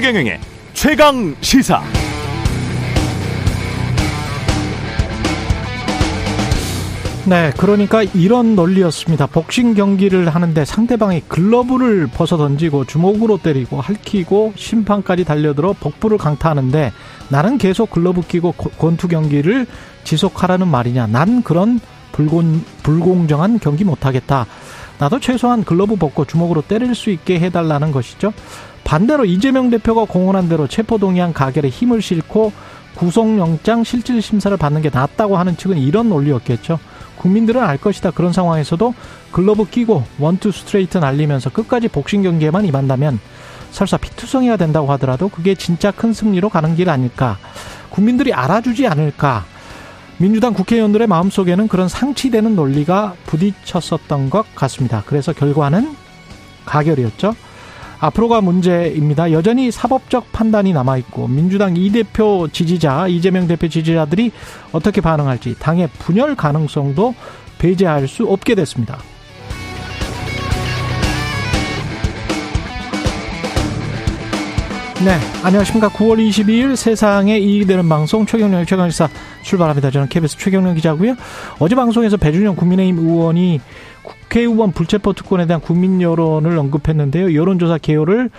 최경영의 최강 시사. 네, 그러니까 이런 논리였습니다. 복싱 경기를 하는데 상대방이 글러브를 벗어 던지고 주먹으로 때리고 할퀴고 심판까지 달려들어 복부를 강타하는데 나는 계속 글러브 끼고 권투 경기를 지속하라는 말이냐. 난 그런 불공, 불공정한 경기 못하겠다. 나도 최소한 글러브 벗고 주먹으로 때릴 수 있게 해달라는 것이죠. 반대로 이재명 대표가 공언한 대로 체포동의안 가결에 힘을 싣고 구속영장 실질 심사를 받는 게 낫다고 하는 측은 이런 논리였겠죠. 국민들은 알 것이다. 그런 상황에서도 글러브 끼고 원투 스트레이트 날리면서 끝까지 복싱 경기에만 임한다면 설사 피투성이가 된다고 하더라도 그게 진짜 큰 승리로 가는 길 아닐까. 국민들이 알아주지 않을까. 민주당 국회의원들의 마음속에는 그런 상치되는 논리가 부딪혔었던 것 같습니다. 그래서 결과는 가결이었죠. 앞으로가 문제입니다. 여전히 사법적 판단이 남아있고 민주당 이 대표 지지자 이재명 대표 지지자들이 어떻게 반응할지 당의 분열 가능성도 배제할 수 없게 됐습니다. 네, 안녕하십니까. 9월 22일 세상에 이익이 되는 방송 최경련의 최강시사 출발합니다. 저는 KBS 최경련 기자고요. 어제 방송에서 배준영 국민의힘 의원이 국회의원 불체포 특권에 대한 국민 여론을 언급했는데요. 여론조사 개요를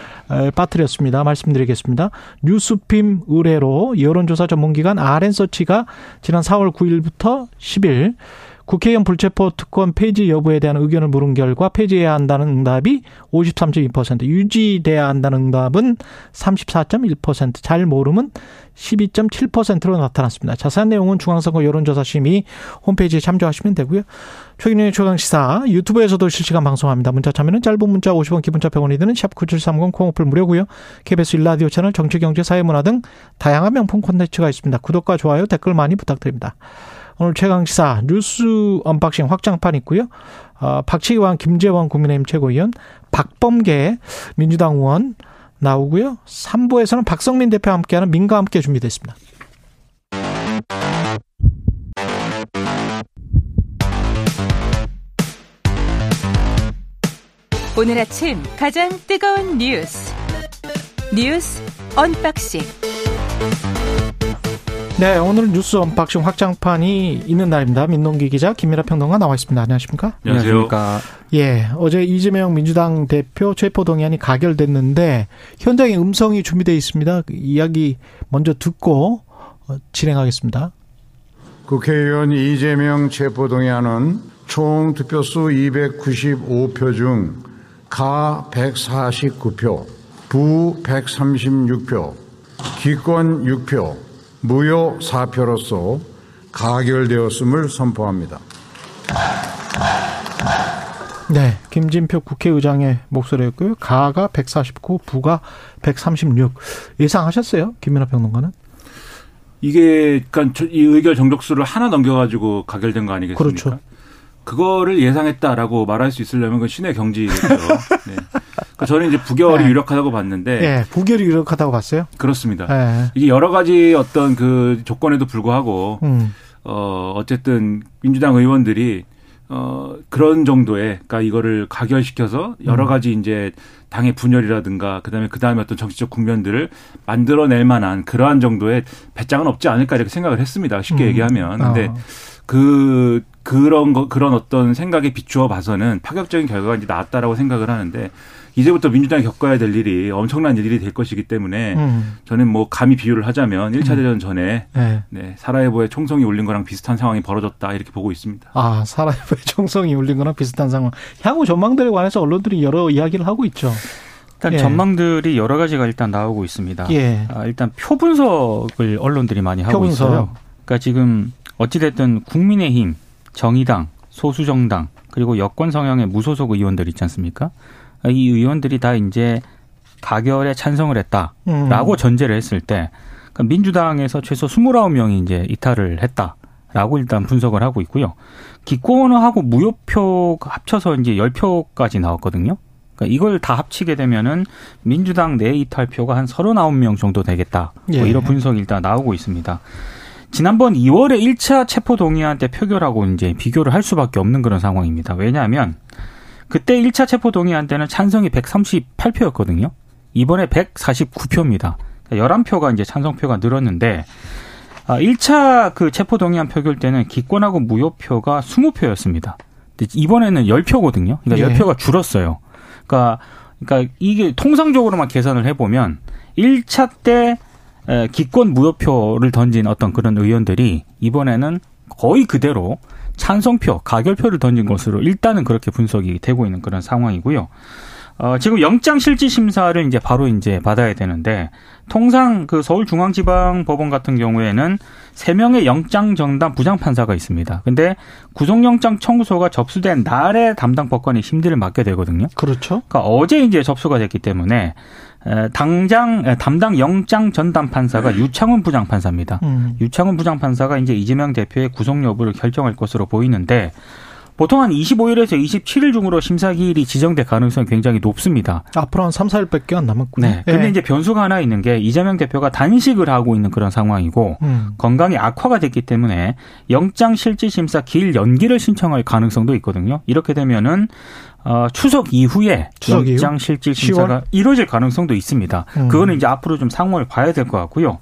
빠뜨렸습니다. 말씀드리겠습니다. 뉴스핌 의뢰로 여론조사 전문기관 RN서치가 지난 4월 9일부터 10일 국회의원 불체포 특권 폐지 여부에 대한 의견을 물은 결과 폐지해야 한다는 응답이 53.2%, 유지돼야 한다는 응답은 34.1%, 잘 모름은 12.7%로 나타났습니다. 자세한 내용은 중앙선거 여론조사심의 홈페이지에 참조하시면 되고요. 최경영의 최강시사 유튜브에서도 실시간 방송합니다. 문자 참여는 짧은 문자 50원, 긴 문자 100원이 드는 샵9730 콩 어플 무료고요. KBS 1라디오 채널 정치, 경제, 사회문화 등 다양한 명품 콘텐츠가 있습니다. 구독과 좋아요, 댓글 많이 부탁드립니다. 오늘 최강시사 뉴스 unboxing 확장판 있고요. 어, 박치기왕 김재원 국민의힘 최고위원 박범계 민주당 의원 나오고요. 3부에서는 박성민 대표와 함께하는 민과 함께 준비됐습니다. 오늘 아침 가장 뜨거운 뉴스 뉴스 언박싱 네, 오늘 뉴스 unboxing 확장판이 있는 날입니다. 민동기 기자, 김민아 평론가 나와 있습니다. 안녕하십니까? 안녕하세요. 예, 어제 이재명 민주당 대표 체포 동의안이 가결됐는데 현장에 음성이 준비되어 있습니다. 그 이야기 먼저 듣고 어, 진행하겠습니다. 국회의원 이재명 체포 동의안은 총 득표수 295표 중 가 149표, 부 136표, 기권 6표, 무효 사표로서 가결되었음을 선포합니다. 네, 김진표 국회의장의 목소리였고요. 가가 149, 부가 136. 예상하셨어요? 김민하 평론가는? 이게 그러니까 이 의결 정족수를 하나 넘겨가지고 가결된 거 아니겠습니까? 그렇죠. 그거를 예상했다라고 말할 수 있으려면 그건 신의 경지겠죠. 네. 그러니까 저는 이제 부결이 네. 유력하다고 봤는데. 네, 부결이 유력하다고 봤어요? 그렇습니다. 네. 이게 여러 가지 어떤 그 조건에도 불구하고, 음. 어, 어쨌든 민주당 의원들이 어, 그런 정도의, 그러니까 이거를 가결시켜서 여러 음. 가지 이제 당의 분열이라든가 그 다음에 그 다음에 어떤 정치적 국면들을 만들어낼 만한 그러한 정도의 배짱은 없지 않을까 이렇게 생각을 했습니다. 쉽게 음. 얘기하면. 근데 어. 그 그런 거 그런 어떤 생각에 비추어 봐서는 파격적인 결과가 이제 나왔다라고 생각을 하는데 이제부터 민주당이 겪어야 될 일이 엄청난 일이 될 것이기 때문에 음. 저는 뭐 감히 비유를 하자면 1차 대전 전에 네. 네, 사라예보에 총성이 울린 거랑 비슷한 상황이 벌어졌다 이렇게 보고 있습니다. 아, 사라이브의 총성이 울린 거랑 비슷한 상황. 향후 전망들에 관해서 언론들이 여러 이야기를 하고 있죠. 일단 예. 전망들이 여러 가지가 일단 나오고 있습니다. 예. 아, 일단 표 분석을 언론들이 많이 하고 표 분석. 있어요. 그러니까 지금 어찌됐든 국민의힘, 정의당, 소수정당 그리고 여권 성향의 무소속 의원들 있지 않습니까? 아, 이 의원들이 다 이제 가결에 찬성을 했다라고 음. 전제를 했을 때 그러니까 민주당에서 최소 29명이 이제 이탈을 했다라고 일단 분석을 하고 있고요. 기권하고 무효표 합쳐서 이제 10표까지 나왔거든요. 그러니까 이걸 다 합치게 되면은 민주당 내 이탈표가 한 39명 정도 되겠다. 뭐 예. 이런 분석이 일단 나오고 있습니다. 지난번 2월에 1차 체포 동의안 때 표결하고 이제 비교를 할 수밖에 없는 그런 상황입니다. 왜냐하면 그때 1차 체포 동의안 때는 찬성이 138표였거든요. 이번에 149표입니다. 11표가 이제 찬성표가 늘었는데 아, 1차 그 체포 동의안 표결 때는 기권하고 무효표가 20표였습니다. 이번에는 10표거든요. 그러니까 예. 10표가 줄었어요. 그러니까 그러니까 이게 통상적으로만 계산을 해 보면 1차 때 기권 무효표를 던진 어떤 그런 의원들이 이번에는 거의 그대로 찬성표, 가결표를 던진 것으로 일단은 그렇게 분석이 되고 있는 그런 상황이고요. 어, 지금 영장 실질 심사를 이제 바로 이제 받아야 되는데 통상 그 서울중앙지방법원 같은 경우에는 세 명의 영장 정당 부장 판사가 있습니다. 근데 구속영장 청구서가 접수된 날에 담당 법관이 심리를 맡게 되거든요. 그렇죠. 그러니까 어제 이제 접수가 됐기 때문에 당장 담당 영장 전담 판사가 네. 유창훈 부장 판사입니다. 음. 유창훈 부장 판사가 이제 이재명 대표의 구속 여부를 결정할 것으로 보이는데 보통 한 25일에서 27일 중으로 심사 기일이 지정될 가능성이 굉장히 높습니다. 앞으로 한 3, 4일밖에 안 남았군요. 네. 근데 예. 이제 변수가 하나 있는 게 이재명 대표가 단식을 하고 있는 그런 상황이고 음. 건강이 악화가 됐기 때문에 영장 실질 심사 기일 연기를 신청할 가능성도 있거든요. 이렇게 되면은 어, 추석 이후에 추석 영장 실질 심사가 10월? 이루어질 가능성도 있습니다. 음. 그거는 이제 앞으로 좀 상황을 봐야 될 것 같고요.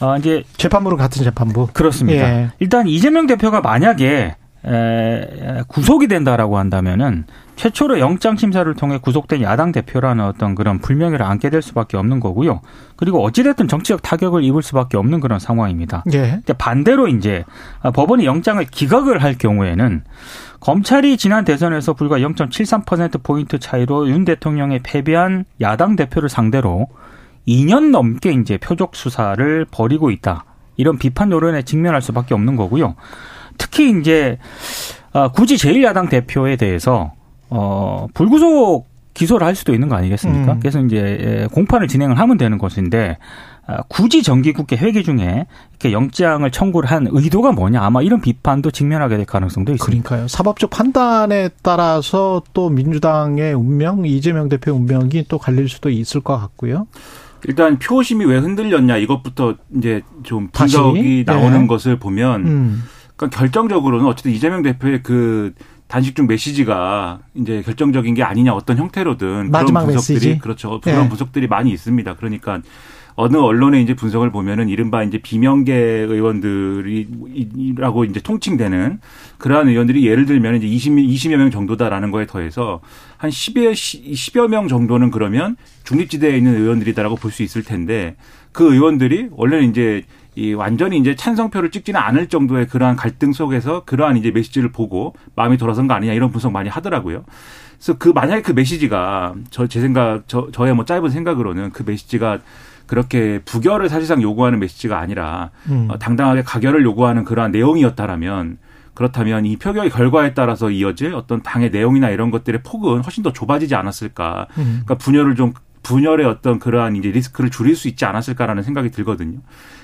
어, 이제 재판부는 같은 재판부. 그렇습니다. 예. 일단 이재명 대표가 만약에 에, 구속이 된다라고 한다면은 최초로 영장 심사를 통해 구속된 야당 대표라는 어떤 그런 불명예를 안게 될 수밖에 없는 거고요. 그리고 어찌됐든 정치적 타격을 입을 수밖에 없는 그런 상황입니다. 예. 반대로 이제 법원이 영장을 기각을 할 경우에는 검찰이 지난 대선에서 불과 0.73% 포인트 차이로 윤 대통령의 패배한 야당 대표를 상대로 2년 넘게 이제 표적 수사를 벌이고 있다. 이런 비판 여론에 직면할 수밖에 없는 거고요. 특히 이제 아, 굳이 제1야당 대표에 대해서 어 불구속 기소를 할 수도 있는 거 아니겠습니까? 음. 그래서 이제 공판을 진행을 하면 되는 것인데 아, 굳이 정기국회 회기 중에 이렇게 영장을 청구를 한 의도가 뭐냐 아마 이런 비판도 직면하게 될 가능성도 있습니다. 그러니까요. 사법적 판단에 따라서 또 민주당의 운명, 이재명 대표 운명이 또 갈릴 수도 있을 것 같고요. 일단 표심이 왜 흔들렸냐 이것부터 이제 좀 분석이 다시? 나오는 네. 것을 보면 음. 그러니까 결정적으로는 어쨌든 이재명 대표의 그 단식 중 메시지가 이제 결정적인 게 아니냐 어떤 형태로든 그런 분석들이 메시지? 그렇죠 그런 네. 분석들이 많이 있습니다. 그러니까 어느 언론에 이제 분석을 보면은 이른바 이제 비명계 의원들이라고 이제 통칭되는 그러한 의원들이 예를 들면 이제 20, 20여 명 정도다라는 거에 더해서 한 10여, 10여 명 정도는 그러면 중립지대에 있는 의원들이다라고 볼 수 있을 텐데 그 의원들이 원래는 이제 이 완전히 이제 찬성표를 찍지는 않을 정도의 그러한 갈등 속에서 그러한 이제 메시지를 보고 마음이 돌아선 거 아니냐 이런 분석 많이 하더라고요. 그래서 그 만약에 그 메시지가 저 제 생각 저 저의 뭐 짧은 생각으로는 그 메시지가 그렇게 부결을 사실상 요구하는 메시지가 아니라 음. 어, 당당하게 가결을 요구하는 그러한 내용이었다라면 그렇다면 이 표결의 결과에 따라서 이어질 어떤 당의 내용이나 이런 것들의 폭은 훨씬 더 좁아지지 않았을까. 음. 그러니까 분열을 좀 분열의 어떤 그러한 이제 리스크를 줄일 수 있지 않았을까라는 생각이 들거든요.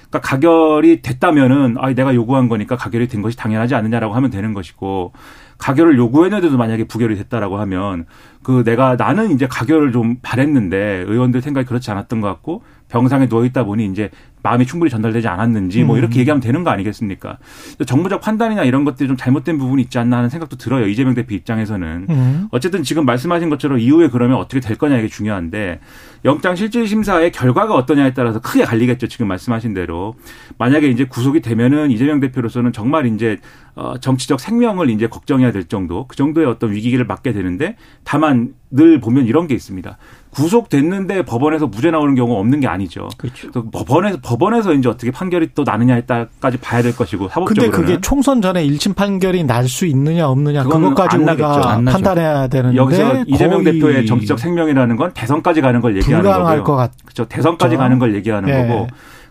그러니까 가결이 됐다면은 아 내가 요구한 거니까 가결이 된 것이 당연하지 않느냐라고 하면 되는 것이고 가결을 요구했는데도 만약에 부결이 됐다라고 하면 그 내가 나는 이제 가결을 좀 바랬는데 의원들 생각이 그렇지 않았던 것 같고 병상에 누워 있다 보니 이제 마음이 충분히 전달되지 않았는지 뭐 이렇게 음. 얘기하면 되는 거 아니겠습니까? 정부적 판단이나 이런 것들이 좀 잘못된 부분이 있지 않나 하는 생각도 들어요. 이재명 대표 입장에서는. 음. 어쨌든 지금 말씀하신 것처럼 이후에 그러면 어떻게 될 거냐 이게 중요한데 영장 실질 심사의 결과가 어떠냐에 따라서 크게 갈리겠죠. 지금 말씀하신 대로. 만약에 이제 구속이 되면은 이재명 대표로서는 정말 이제 어 정치적 생명을 이제 걱정해야 될 정도 그 정도의 어떤 위기를 맞게 되는데 다만 늘 보면 이런 게 있습니다. 구속됐는데 법원에서 무죄 나오는 경우가 없는 게 아니죠. 그렇죠. 법원에서 법원에서 이제 어떻게 판결이 또 나느냐에 따라까지 봐야 될 것이고 사법적으로. 근데 그게 총선 전에 1심 판결이 날 수 있느냐 없느냐 그것까지 우리가 판단해야 되는데 여기서 이재명 대표의 정치적 생명이라는 건 대선까지 가는 걸 얘기하는 거고요. 것 같. 그렇죠. 대선까지. 가는 걸 얘기하는 네. 거고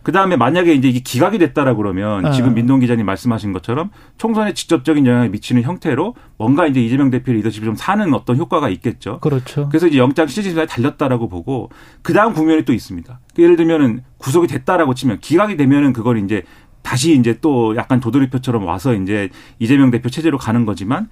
그 다음에 만약에 이제 이게 기각이 됐다라 그러면 어. 지금 민동 기자님 말씀하신 것처럼 총선에 직접적인 영향을 미치는 형태로 뭔가 이제 이재명 대표 리더십이 좀 사는 어떤 효과가 있겠죠. 그렇죠. 그래서 이제 영장 실질심사에 달렸다라고 보고 그 다음 국면이 또 있습니다. 예를 들면은 구속이 됐다라고 치면 기각이 되면은 그걸 이제 다시 이제 또 약간 도돌이표처럼 와서 이제 이재명 대표 체제로 가는 거지만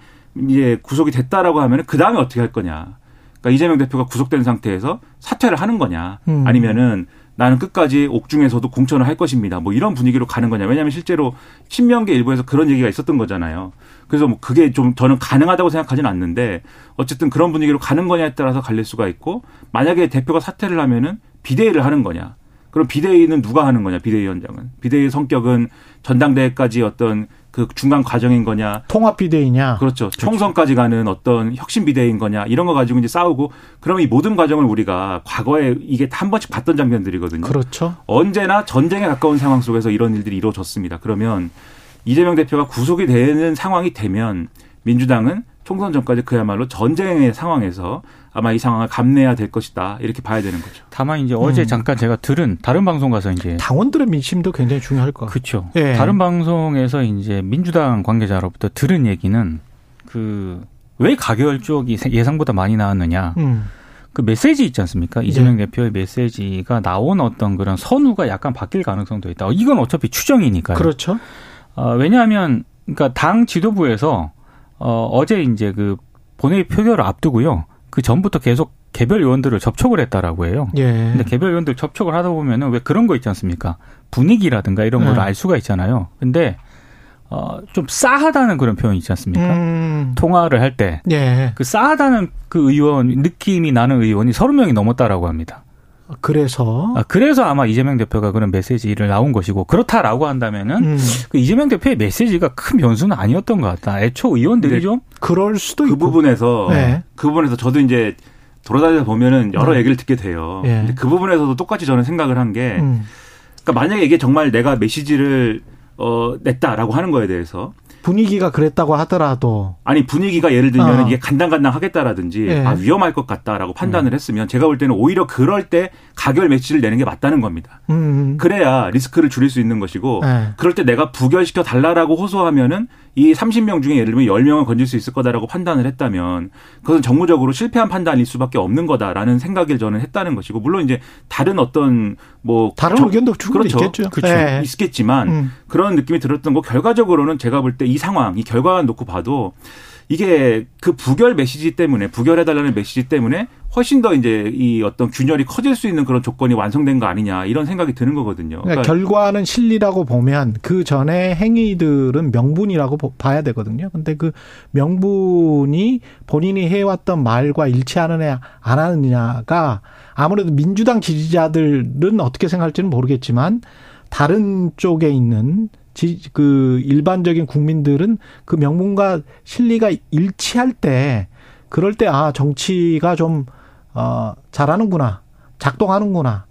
이제 구속이 됐다라고 하면은 그 다음에 어떻게 할 거냐. 그러니까 이재명 대표가 구속된 상태에서 사퇴를 하는 거냐, 음. 아니면은 나는 끝까지 옥중에서도 공천을 할 것입니다. 뭐 이런 분위기로 가는 거냐. 왜냐하면 실제로 친명계 일부에서 그런 얘기가 있었던 거잖아요. 그래서 뭐 그게 좀 저는 가능하다고 생각하지는 않는데 어쨌든 그런 분위기로 가는 거냐에 따라서 갈릴 수가 있고 만약에 대표가 사퇴를 하면은 비대위를 하는 거냐. 그럼 비대위는 누가 하는 거냐, 비대위원장은. 비대위의 성격은 전당대회까지 어떤 그 중간 과정인 거냐. 통합 비대위냐. 그렇죠. 총선까지 가는 어떤 혁신 비대위인 거냐. 이런 거 가지고 이제 싸우고 그러면 이 모든 과정을 우리가 과거에 이게 한 번씩 봤던 장면들이거든요. 그렇죠. 언제나 전쟁에 가까운 상황 속에서 이런 일들이 이루어졌습니다. 그러면 이재명 대표가 구속이 되는 상황이 되면 민주당은 총선 전까지 그야말로 전쟁의 상황에서 아마 이 상황을 감내해야 될 것이다 이렇게 봐야 되는 거죠. 다만 이제 어제 음. 잠깐 제가 들은 다른 방송 가서 이제 당원들의 민심도 굉장히 중요할 것 같아요. 그렇죠. 예. 다른 방송에서 이제 민주당 관계자로부터 들은 얘기는 그 왜 가결 쪽이 예상보다 많이 나왔느냐. 음. 그 메시지 있지 않습니까? 이재명 대표의 메시지가 나온 어떤 그런 선우가 약간 바뀔 가능성도 있다. 이건 어차피 추정이니까요. 그렇죠. 어, 왜냐하면 그러니까 당 지도부에서 어, 어제 이제 그 본회의 표결을 앞두고요. 그 전부터 계속 개별 의원들을 접촉을 했다라고 해요. 예. 근데 개별 의원들 접촉을 하다 보면은 왜 그런 거 있지 않습니까? 분위기라든가 이런 걸 네. 알 수가 있잖아요. 근데 어, 좀 싸하다는 그런 표현이 있지 않습니까? 음. 통화를 할때그 예. 싸하다는 그 의원 느낌이 나는 의원이 30명이 넘었다라고 합니다. 그래서 아, 그래서 아마 이재명 대표가 그런 메시지를 나온 것이고 그렇다라고 한다면은 음. 그 이재명 대표의 메시지가 큰 변수는 아니었던 것 같다. 애초 의원들이 네. 좀 그럴 수도 그 있고. 부분에서 네. 그 부분에서 저도 이제 돌아다니다 보면은 여러 네. 얘기를 듣게 돼요. 예. 근데 그 부분에서도 똑같이 저는 생각을 한게 음. 그러니까 만약에 이게 정말 내가 메시지를 어 냈다라고 하는 거에 대해서 분위기가 그랬다고 하더라도 아니 분위기가 예를 들면 어. 이게 간당간당 하겠다라든지 예. 아 위험할 것 같다라고 판단을 했으면 제가 볼 때는 오히려 그럴 때 가결 메시지를 내는 게 맞다는 겁니다. 음. 그래야 리스크를 줄일 수 있는 것이고 예. 그럴 때 내가 부결시켜 달라라고 호소하면은 이 30명 중에 예를 들면 10명을 건질 수 있을 거다라고 판단을 했다면 그것은 정무적으로 실패한 판단일 수밖에 없는 거다라는 생각을 저는 했다는 것이고 물론 이제 다른 어떤 뭐 다른 정- 의견도 충분히 그렇죠. 있겠죠. 그렇죠. 예. 있겠지만 음. 그런 느낌이 들었던 거 결과적으로는 제가 볼 때 이 상황, 이 결과만 놓고 봐도 이게 그 부결 메시지 때문에 부결해달라는 메시지 때문에 훨씬 더 이제 이 어떤 균열이 커질 수 있는 그런 조건이 완성된 거 아니냐 이런 생각이 드는 거거든요. 그러니까 결과는 실리라고 보면 그 전에 행위들은 명분이라고 보- 봐야 되거든요. 근데 그 명분이 본인이 해왔던 말과 일치하느냐 안 하느냐가 아무래도 민주당 지지자들은 어떻게 생각할지는 모르겠지만 다른 쪽에 있는 지, 그 일반적인 국민들은 그 명분과 실리가 일치할 때 그럴 때 아 정치가 좀 어, 잘하는구나 작동하는구나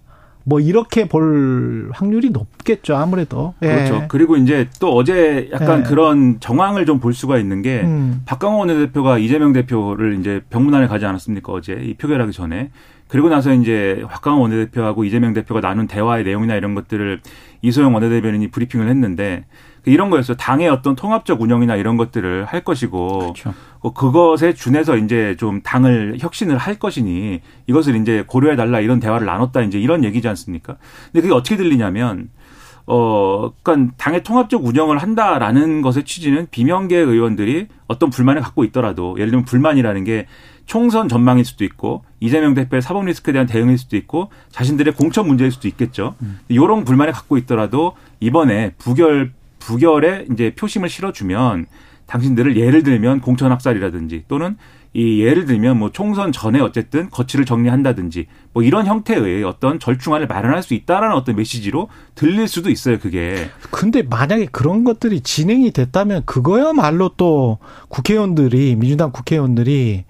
뭐 이렇게 볼 확률이 높겠죠 아무래도 예. 그렇죠. 그리고 이제 또 어제 약간 예. 그런 정황을 좀 볼 수가 있는 게 음. 박강원 원내대표가 이재명 대표를 이제 병문안에 가지 않았습니까 어제 이 표결하기 전에 그리고 나서 이제 박강원 원내대표하고 이재명 대표가 나눈 대화의 내용이나 이런 것들을 이소영 원내대변인이 브리핑을 했는데 이런 거였어요. 당의 어떤 통합적 운영이나 이런 것들을 할 것이고 그렇죠. 어, 그것에 준해서 이제 좀 당을 혁신을 할 것이니 이것을 이제 고려해 달라 이런 대화를 나눴다 이제 이런 얘기지 않습니까? 근데 그게 어떻게 들리냐면 어, 그러니까 당의 통합적 운영을 한다라는 것의 취지는 비명계 의원들이 어떤 불만을 갖고 있더라도 예를 들면 불만이라는 게 총선 전망일 수도 있고 이재명 대표의 사법 리스크에 대한 대응일 수도 있고 자신들의 공천 문제일 수도 있겠죠. 이런 불만을 갖고 있더라도 이번에 부결 부결에 이제 표심을 실어주면 당신들을 예를 들면 공천 학살이라든지 또는 이 예를 들면 뭐 총선 전에 어쨌든 거취를 정리한다든지 뭐 이런 형태의 어떤 절충안을 마련할 수 있다라는 어떤 메시지로 들릴 수도 있어요 그게 근데 만약에 그런 것들이 진행이 됐다면 그거야말로 또 국회의원들이 민주당 국회의원들이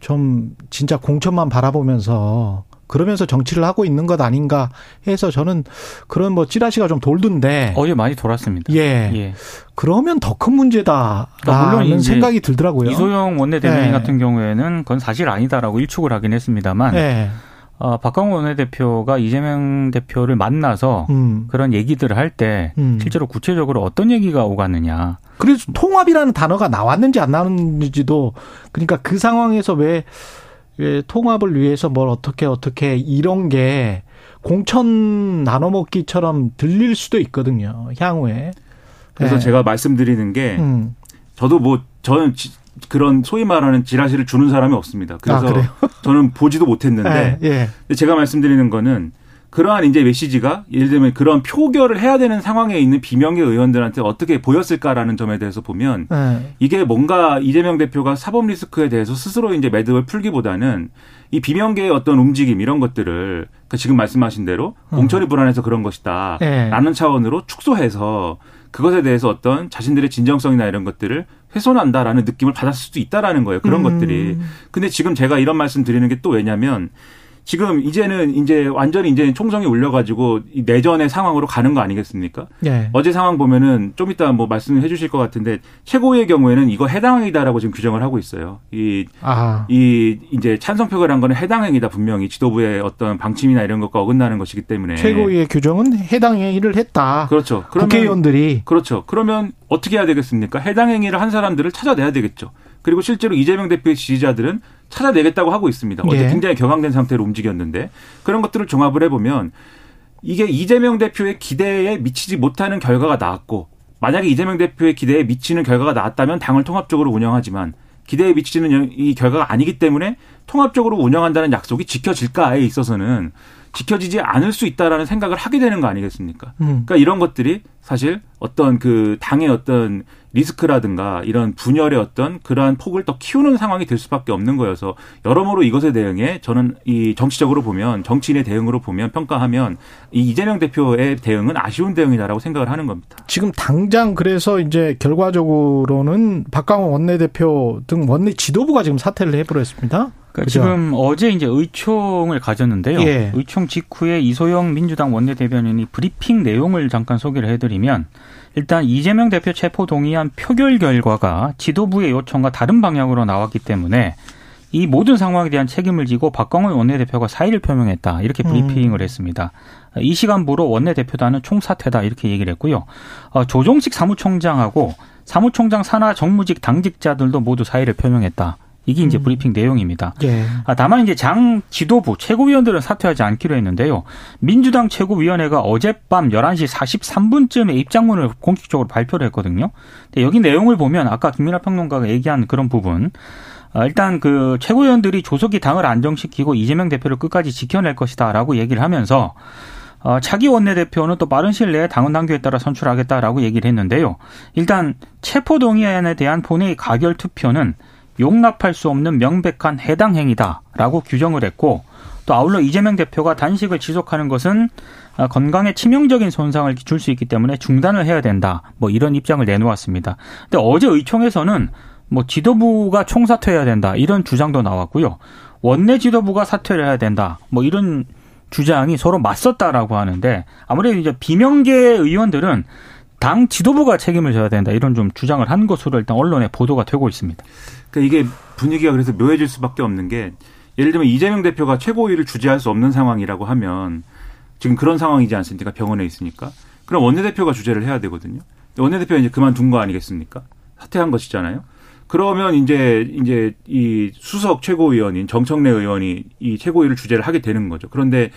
좀 진짜 공천만 바라보면서 그러면서 정치를 하고 있는 것 아닌가 해서 저는 그런 뭐 찌라시가 좀 돌던데 어제 많이 돌았습니다. 예. 예. 그러면 더 큰 문제다라는 그러니까 물론 생각이 들더라고요. 이소영 원내대변인 예. 같은 경우에는 그건 사실 아니다라고 일축을 하긴 했습니다만 예. 어, 박광원 원내대표가 이재명 대표를 만나서 음. 그런 얘기들을 할때 음. 실제로 구체적으로 어떤 얘기가 오갔느냐. 그래서 통합이라는 단어가 나왔는지 안 나왔는지도 그러니까 그 상황에서 왜, 왜 통합을 위해서 뭘 어떻게 어떻게 이런 게 공천 나눠 먹기처럼 들릴 수도 있거든요. 향후에. 그래서 예. 제가 말씀드리는 게 음. 저도 뭐 저는 지- 그런 소위 말하는 지라시를 주는 사람이 없습니다. 그래서 아? 저는 보지도 못했는데 예, 예. 근데 제가 말씀드리는 거는 그러한 이제 메시지가 예를 들면 그런 표결을 해야 되는 상황에 있는 비명계 의원들한테 어떻게 보였을까라는 점에 대해서 보면 네. 이게 뭔가 이재명 대표가 사법 리스크에 대해서 스스로 이제 매듭을 풀기보다는 이 비명계의 어떤 움직임 이런 것들을 그 지금 말씀하신 대로 음. 공천이 불안해서 그런 것이다. 네. 라는 차원으로 축소해서 그것에 대해서 어떤 자신들의 진정성이나 이런 것들을 훼손한다라는 느낌을 받았을 수도 있다라는 거예요. 그런 음. 것들이. 근데 지금 제가 이런 말씀 드리는 게 또 왜냐면 지금 이제는 이제 완전히 이제 총성이 울려가지고 내전의 상황으로 가는 거 아니겠습니까? 네. 어제 상황 보면은 좀 이따 뭐 말씀해 주실 것 같은데 최고의 경우에는 이거 해당행위다라고 지금 규정을 하고 있어요. 이, 아하. 이 이제 찬성표결한 거는 해당행위다 분명히 지도부의 어떤 방침이나 이런 것과 어긋나는 것이기 때문에 최고의 규정은 해당행위를 했다. 그렇죠. 그러면, 국회의원들이 그렇죠. 그러면 어떻게 해야 되겠습니까? 해당행위를 한 사람들을 찾아내야 되겠죠. 그리고 실제로 이재명 대표의 지지자들은 찾아내겠다고 하고 있습니다. 어제 예. 굉장히 격앙된 상태로 움직였는데 그런 것들을 종합을 해보면 이게 이재명 대표의 기대에 미치지 못하는 결과가 나왔고 만약에 이재명 대표의 기대에 미치는 결과가 나왔다면 당을 통합적으로 운영하지만 기대에 미치는 이 결과가 아니기 때문에 통합적으로 운영한다는 약속이 지켜질까에 있어서는 지켜지지 않을 수 있다라는 생각을 하게 되는 거 아니겠습니까? 음. 그러니까 이런 것들이 사실 어떤 그 당의 어떤 리스크라든가 이런 분열의 어떤 그러한 폭을 더 키우는 상황이 될 수밖에 없는 거여서 여러모로 이것에 대응해 저는 이 정치적으로 보면 정치인의 대응으로 보면 평가하면 이 이재명 대표의 대응은 아쉬운 대응이다라고 생각을 하는 겁니다. 지금 당장 그래서 이제 결과적으로는 박강원 원내대표 등 원내 지도부가 지금 사퇴를 해버렸습니다. 그러니까 지금 어제 이제 의총을 가졌는데요. 예. 의총 직후에 이소영 민주당 원내대변인이 브리핑 내용을 잠깐 소개를 해드리면 일단 이재명 대표 체포 동의안 표결 결과가 지도부의 요청과 다른 방향으로 나왔기 때문에 이 모든 상황에 대한 책임을 지고 박광원 원내대표가 사의를 표명했다 이렇게 음. 브리핑을 음. 했습니다. 이 시간부로 원내대표단은 총사퇴다 이렇게 얘기를 했고요. 어, 조종식 사무총장하고 사무총장 산하 정무직 당직자들도 모두 사의를 표명했다. 이게 이제 음. 브리핑 내용입니다. 예. 아, 다만 이제 장 지도부 최고위원들은 사퇴하지 않기로 했는데요. 민주당 최고위원회가 어젯밤 11시 43분쯤에 입장문을 공식적으로 발표를 했거든요. 근데 여기 내용을 보면 아까 김민하 평론가가 얘기한 그런 부분 아, 일단 그 최고위원들이 조속히 당을 안정시키고 이재명 대표를 끝까지 지켜낼 것이다라고 얘기를 하면서 어, 차기 원내대표는 또 빠른 시일 내에 당원 당규에 따라 선출하겠다라고 얘기를 했는데요. 일단 체포동의안에 대한 본회의 가결 투표는 용납할 수 없는 명백한 해당 행위다라고 규정을 했고 또 아울러 이재명 대표가 단식을 지속하는 것은 아, 건강에 치명적인 손상을 줄 수 있기 때문에 중단을 해야 된다. 뭐 이런 입장을 내놓았습니다. 근데 어제 의총에서는 뭐 지도부가 총사퇴해야 된다. 이런 주장도 나왔고요. 원내 지도부가 사퇴를 해야 된다. 뭐 이런 주장이 서로 맞섰다라고 하는데 아무래도 이제 비명계 의원들은 당 지도부가 책임을 져야 된다. 이런 좀 주장을 한 것으로 일단 언론에 보도가 되고 있습니다. 그러니까 이게 분위기가 그래서 묘해질 수밖에 없는 게 예를 들면 이재명 대표가 최고위를 주재할 수 없는 상황이라고 하면 지금 그런 상황이지 않습니까? 병원에 있으니까. 그럼 원내대표가 주재를 해야 되거든요. 원내대표가 이제 그만둔 거 아니겠습니까? 사퇴한 것이잖아요. 그러면 이제 이제 이 수석 최고위원인 정청래 의원이 이 최고위를 주재를 하게 되는 거죠. 그런데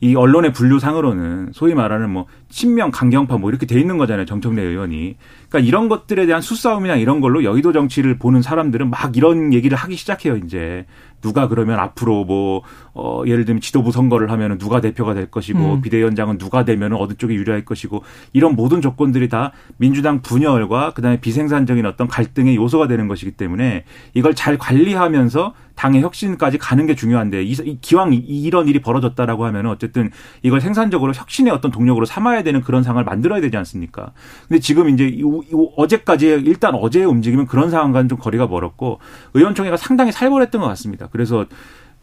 이 언론의 분류상으로는 소위 말하는 뭐 친명 강경파 뭐 이렇게 돼 있는 거잖아요 정청래 의원이 그러니까 이런 것들에 대한 수싸움이나 이런 걸로 여의도 정치를 보는 사람들은 막 이런 얘기를 하기 시작해요 이제 누가 그러면 앞으로 뭐, 어, 예를 들면 지도부 선거를 하면은 누가 대표가 될 것이고 음. 비대위원장은 누가 되면은 어느 쪽에 유리할 것이고 이런 모든 조건들이 다 민주당 분열과 그다음에 비생산적인 어떤 갈등의 요소가 되는 것이기 때문에 이걸 잘 관리하면서 당의 혁신까지 가는 게 중요한데 이, 기왕 이런 일이 벌어졌다라고 하면 어쨌든 이걸 생산적으로 혁신의 어떤 동력으로 삼아야 되는 그런 상황을 만들어야 되지 않습니까? 근데 지금 이제 이, 이, 어제까지 일단 어제의 움직임은 그런 상황과는 좀 거리가 멀었고 의원총회가 상당히 살벌했던 것 같습니다. 그래서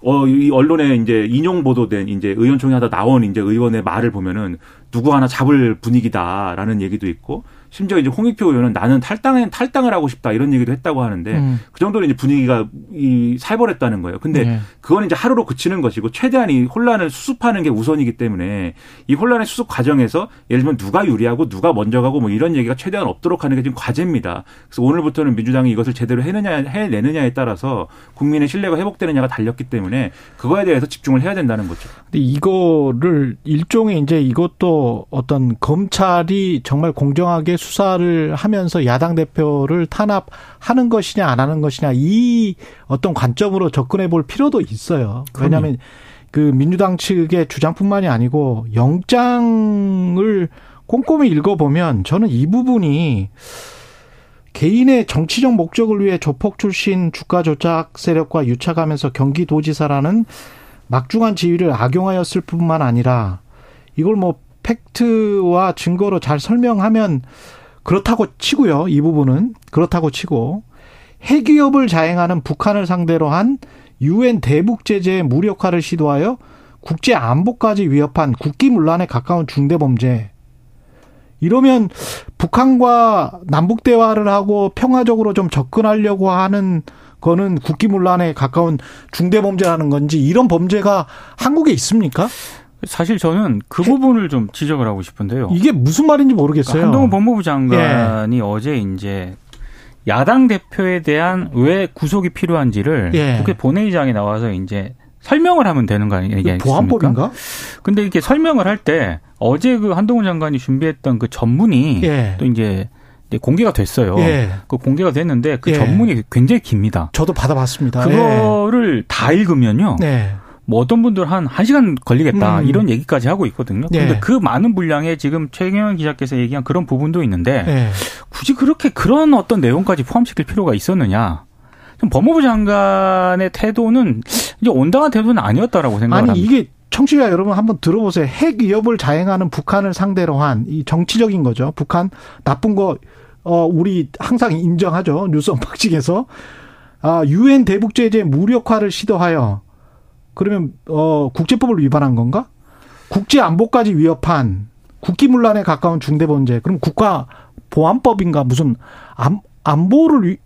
어, 이 언론에 이제 인용 보도된 이제 의원총회 하다 나온 이제 의원의 말을 보면은 누구 하나 잡을 분위기다라는 얘기도 있고 심지어 이제 홍익표 의원은 나는 탈당은 탈당을 하고 싶다 이런 얘기도 했다고 하는데 음. 그 정도로 이제 분위기가 이 살벌했다는 거예요. 근데 네. 그건 이제 하루로 그치는 것이고 최대한 이 혼란을 수습하는 게 우선이기 때문에 이 혼란의 수습 과정에서 예를 들면 누가 유리하고 누가 먼저 가고 뭐 이런 얘기가 최대한 없도록 하는 게 지금 과제입니다. 그래서 오늘부터는 민주당이 이것을 제대로 해내냐 해내느냐에 따라서 국민의 신뢰가 회복되느냐가 달렸기 때문에 그거에 대해서 집중을 해야 된다는 거죠. 근데 이거를 일종의 이제 이것도 어떤 검찰이 정말 공정하게 수사를 하면서 야당 대표를 탄압하는 것이냐 안 하는 것이냐 이 어떤 관점으로 접근해 볼 필요도 있어요. 왜냐하면 그 민주당 측의 주장뿐만이 아니고 영장을 꼼꼼히 읽어보면 저는 이 부분이 개인의 정치적 목적을 위해 조폭 출신 주가 조작 세력과 유착하면서 경기도지사라는 막중한 지위를 악용하였을 뿐만 아니라 이걸 뭐 팩트와 증거로 잘 설명하면 그렇다고 치고요. 이 부분은 그렇다고 치고 핵위협을 자행하는 북한을 상대로 한 유엔 대북 제재의 무력화를 시도하여 국제 안보까지 위협한 국기문란에 가까운 중대 범죄. 이러면 북한과 남북 대화를 하고 평화적으로 좀 접근하려고 하는 거는 국기문란에 가까운 중대 범죄라는 건지 이런 범죄가 한국에 있습니까? 사실 저는 그 부분을 좀 지적을 하고 싶은데요. 이게 무슨 말인지 모르겠어요. 그러니까 한동훈 법무부 장관이 예. 어제 이제 야당 대표에 대한 왜 구속이 필요한지를 예. 국회 본회의장에 나와서 이제 설명을 하면 되는 거 아니겠습니까? 보안법인가? 근데 이렇게 설명을 할 때 어제 그 한동훈 장관이 준비했던 그 전문이 예. 또 이제 공개가 됐어요. 예. 그 공개가 됐는데 그 예. 전문이 굉장히 깁니다. 저도 받아봤습니다. 그거를 다 읽으면요. 네. 뭐 어떤 분들 한 1시간 걸리겠다 음. 이런 얘기까지 하고 있거든요. 그런데 네. 그 많은 분량에 지금 최경영 기자께서 얘기한 그런 부분도 있는데 네. 굳이 그렇게 그런 어떤 내용까지 포함시킬 필요가 있었느냐. 좀 법무부 장관의 태도는 이제 온당한 태도는 아니었다라고 생각합니다. 아니 이게 청취자 여러분 한번 들어보세요. 핵 위협을 자행하는 북한을 상대로 한 이 정치적인 거죠. 북한 나쁜 거 어, 우리 항상 인정하죠. 뉴스 언박싱에서. 아, 유엔 대북 제재 무력화를 시도하여 그러면 어 국제법을 위반한 건가? 국제 안보까지 위협한 국기문란에 가까운 중대범죄. 그럼 국가 보안법인가 무슨 안, 안보를 위,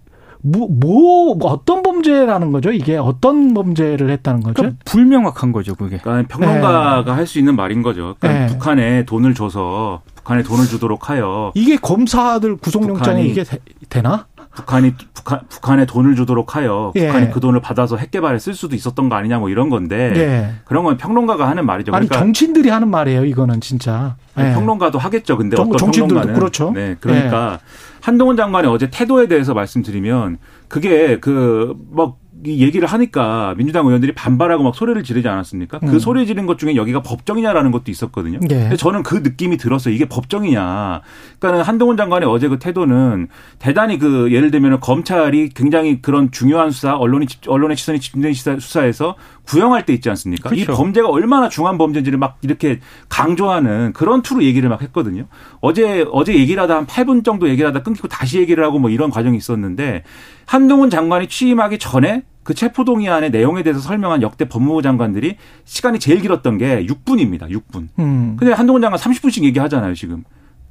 뭐, 뭐, 어떤 범죄라는 거죠? 이게 어떤 범죄를 했다는 거죠? 그러니까 불명확한 거죠, 그게. 그러니까 평론가가 네. 할수 있는 말인 거죠. 그러니까 네. 북한에 돈을 줘서 북한에 돈을 주도록 하여 이게 검사들 구속영장에 이게 되, 나 북한이 북한 북한에 돈을 주도록 하여 예. 북한이 그 돈을 받아서 핵 개발에 쓸 수도 있었던 거 아니냐 뭐 이런 건데 예. 그런 건 평론가가 하는 말이죠. 그러니까 아니 정치인들이 하는 말이에요. 이거는 진짜 예. 평론가도 하겠죠. 근데 정, 어떤 평론가는 그렇죠. 네, 그러니까 예. 한동훈 장관의 어제 태도에 대해서 말씀드리면 그게 그뭐 이 얘기를 하니까 민주당 의원들이 반발하고 막 소리를 지르지 않았습니까? 그 음. 소리 지른 것 중에 여기가 법정이냐라는 것도 있었거든요. 네. 근데 저는 그 느낌이 들었어요. 이게 법정이냐. 그러니까는 한동훈 장관의 어제 그 태도는 대단히 그 예를 들면 검찰이 굉장히 그런 중요한 수사, 언론이 언론의 시선이 집중된 수사에서 구형할 때 있지 않습니까? 그렇죠. 이 범죄가 얼마나 중한 범죄인지를 막 이렇게 강조하는 그런 투로 얘기를 막 했거든요. 어제 어제 얘기를 하다 한 8분 정도 얘기를 하다 끊기고 다시 얘기를 하고 뭐 이런 과정이 있었는데 한동훈 장관이 취임하기 전에 그 체포동의안의 내용에 대해서 설명한 역대 법무부 장관들이 시간이 제일 길었던 게 6분입니다. 6분. 음. 근데 한동훈 장관 30분씩 얘기하잖아요, 지금.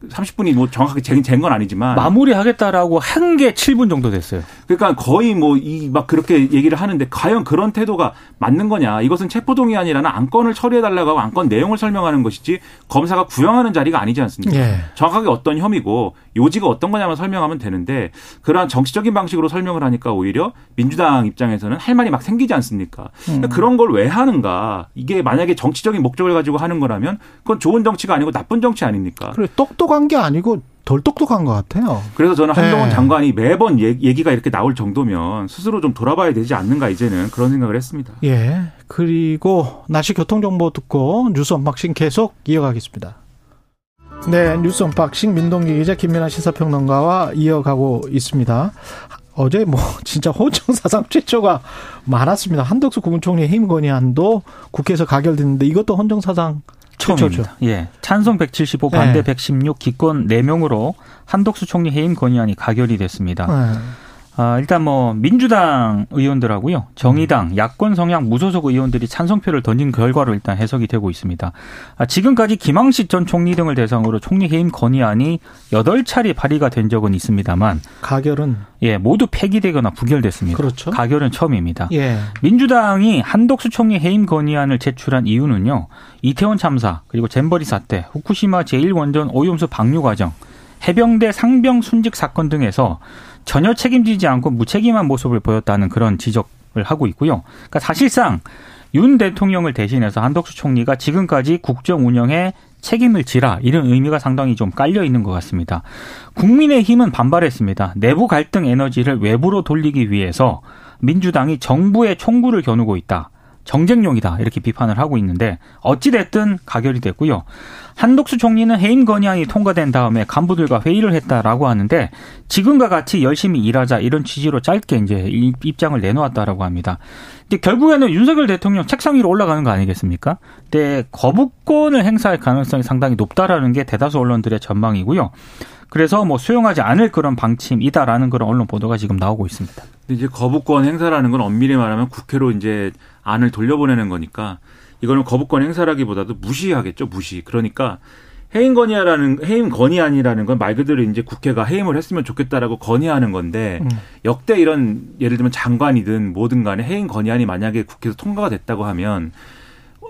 30분이 뭐 정확하게 잰 건 아니지만 마무리하겠다라고 한 게 7분 정도 됐어요. 그러니까 거의 뭐 이 막 그렇게 얘기를 하는데 과연 그런 태도가 맞는 거냐? 이것은 체포동의안이라는 안건을 처리해 달라고 하고 안건 내용을 설명하는 것이지 검사가 구형하는 자리가 아니지 않습니까? 예. 정확하게 어떤 혐의고 요지가 어떤 거냐만 설명하면 되는데 그러한 정치적인 방식으로 설명을 하니까 오히려 민주당 입장에서는 할 말이 막 생기지 않습니까? 음. 그런 걸 왜 하는가? 이게 만약에 정치적인 목적을 가지고 하는 거라면 그건 좋은 정치가 아니고 나쁜 정치 아닙니까? 그래 똑똑 한 게 아니고 덜 똑똑한 것 같아요. 그래서 저는 한동훈 네. 장관이 매번 얘기가 이렇게 나올 정도면 스스로 좀 돌아봐야 되지 않는가 이제는 그런 생각을 했습니다. 예. 그리고 날씨 교통 정보 듣고 뉴스 unboxing 계속 이어가겠습니다. 네, 뉴스 unboxing 민동기 기자 김민아 시사평론가와 이어가고 있습니다. 어제 뭐 진짜 헌정 사상 최초가 많았습니다. 한덕수 국무총리 해임 건의안도 국회에서 가결됐는데 이것도 헌정 사상 처음입니다. 예. 찬성 175, 반대 네. 116, 기권 4명으로 한덕수 총리 해임 건의안이 가결이 됐습니다. 네. 아, 일단 뭐 민주당 의원들하고요. 정의당, 음. 야권 성향 무소속 의원들이 찬성표를 던진 결과로 일단 해석이 되고 있습니다. 아, 지금까지 김항식 전 총리 등을 대상으로 총리 해임 건의안이 8차례 발의가 된 적은 있습니다만 가결은 예, 모두 폐기되거나 부결됐습니다. 그렇죠. 가결은 처음입니다. 예. 민주당이 한덕수 총리 해임 건의안을 제출한 이유는요. 이태원 참사, 그리고 잼버리 사태, 후쿠시마 제1원전 오염수 방류 과정, 해병대 상병 순직 사건 등에서 전혀 책임지지 않고 무책임한 모습을 보였다는 그런 지적을 하고 있고요. 그러니까 사실상 윤 대통령을 대신해서 한덕수 총리가 지금까지 국정 운영에 책임을 지라 이런 의미가 상당히 좀 깔려 있는 것 같습니다. 국민의힘은 반발했습니다. 내부 갈등 에너지를 외부로 돌리기 위해서 민주당이 정부의 총구를 겨누고 있다. 정쟁용이다 이렇게 비판을 하고 있는데 어찌 됐든 가결이 됐고요. 한독수 총리는 해임 건의안이 통과된 다음에 간부들과 회의를 했다라고 하는데 지금과 같이 열심히 일하자 이런 취지로 짧게 이제 입장을 내놓았다라고 합니다. 근데 결국에는 윤석열 대통령 책상 위로 올라가는 거 아니겠습니까? 근데 거부권을 행사할 가능성이 상당히 높다라는 게 대다수 언론들의 전망이고요. 그래서 뭐 수용하지 않을 그런 방침이다라는 그런 언론 보도가 지금 나오고 있습니다. 이제 거부권 행사라는 건 엄밀히 말하면 국회로 이제 안을 돌려보내는 거니까 이거는 거부권 행사라기보다도 무시하겠죠, 무시. 그러니까 해임 건의라는 해임 건의안이라는 건 말 그대로 이제 국회가 해임을 했으면 좋겠다라고 건의하는 건데 음. 역대 이런 예를 들면 장관이든 뭐든 간에 해임 건의안이 만약에 국회에서 통과가 됐다고 하면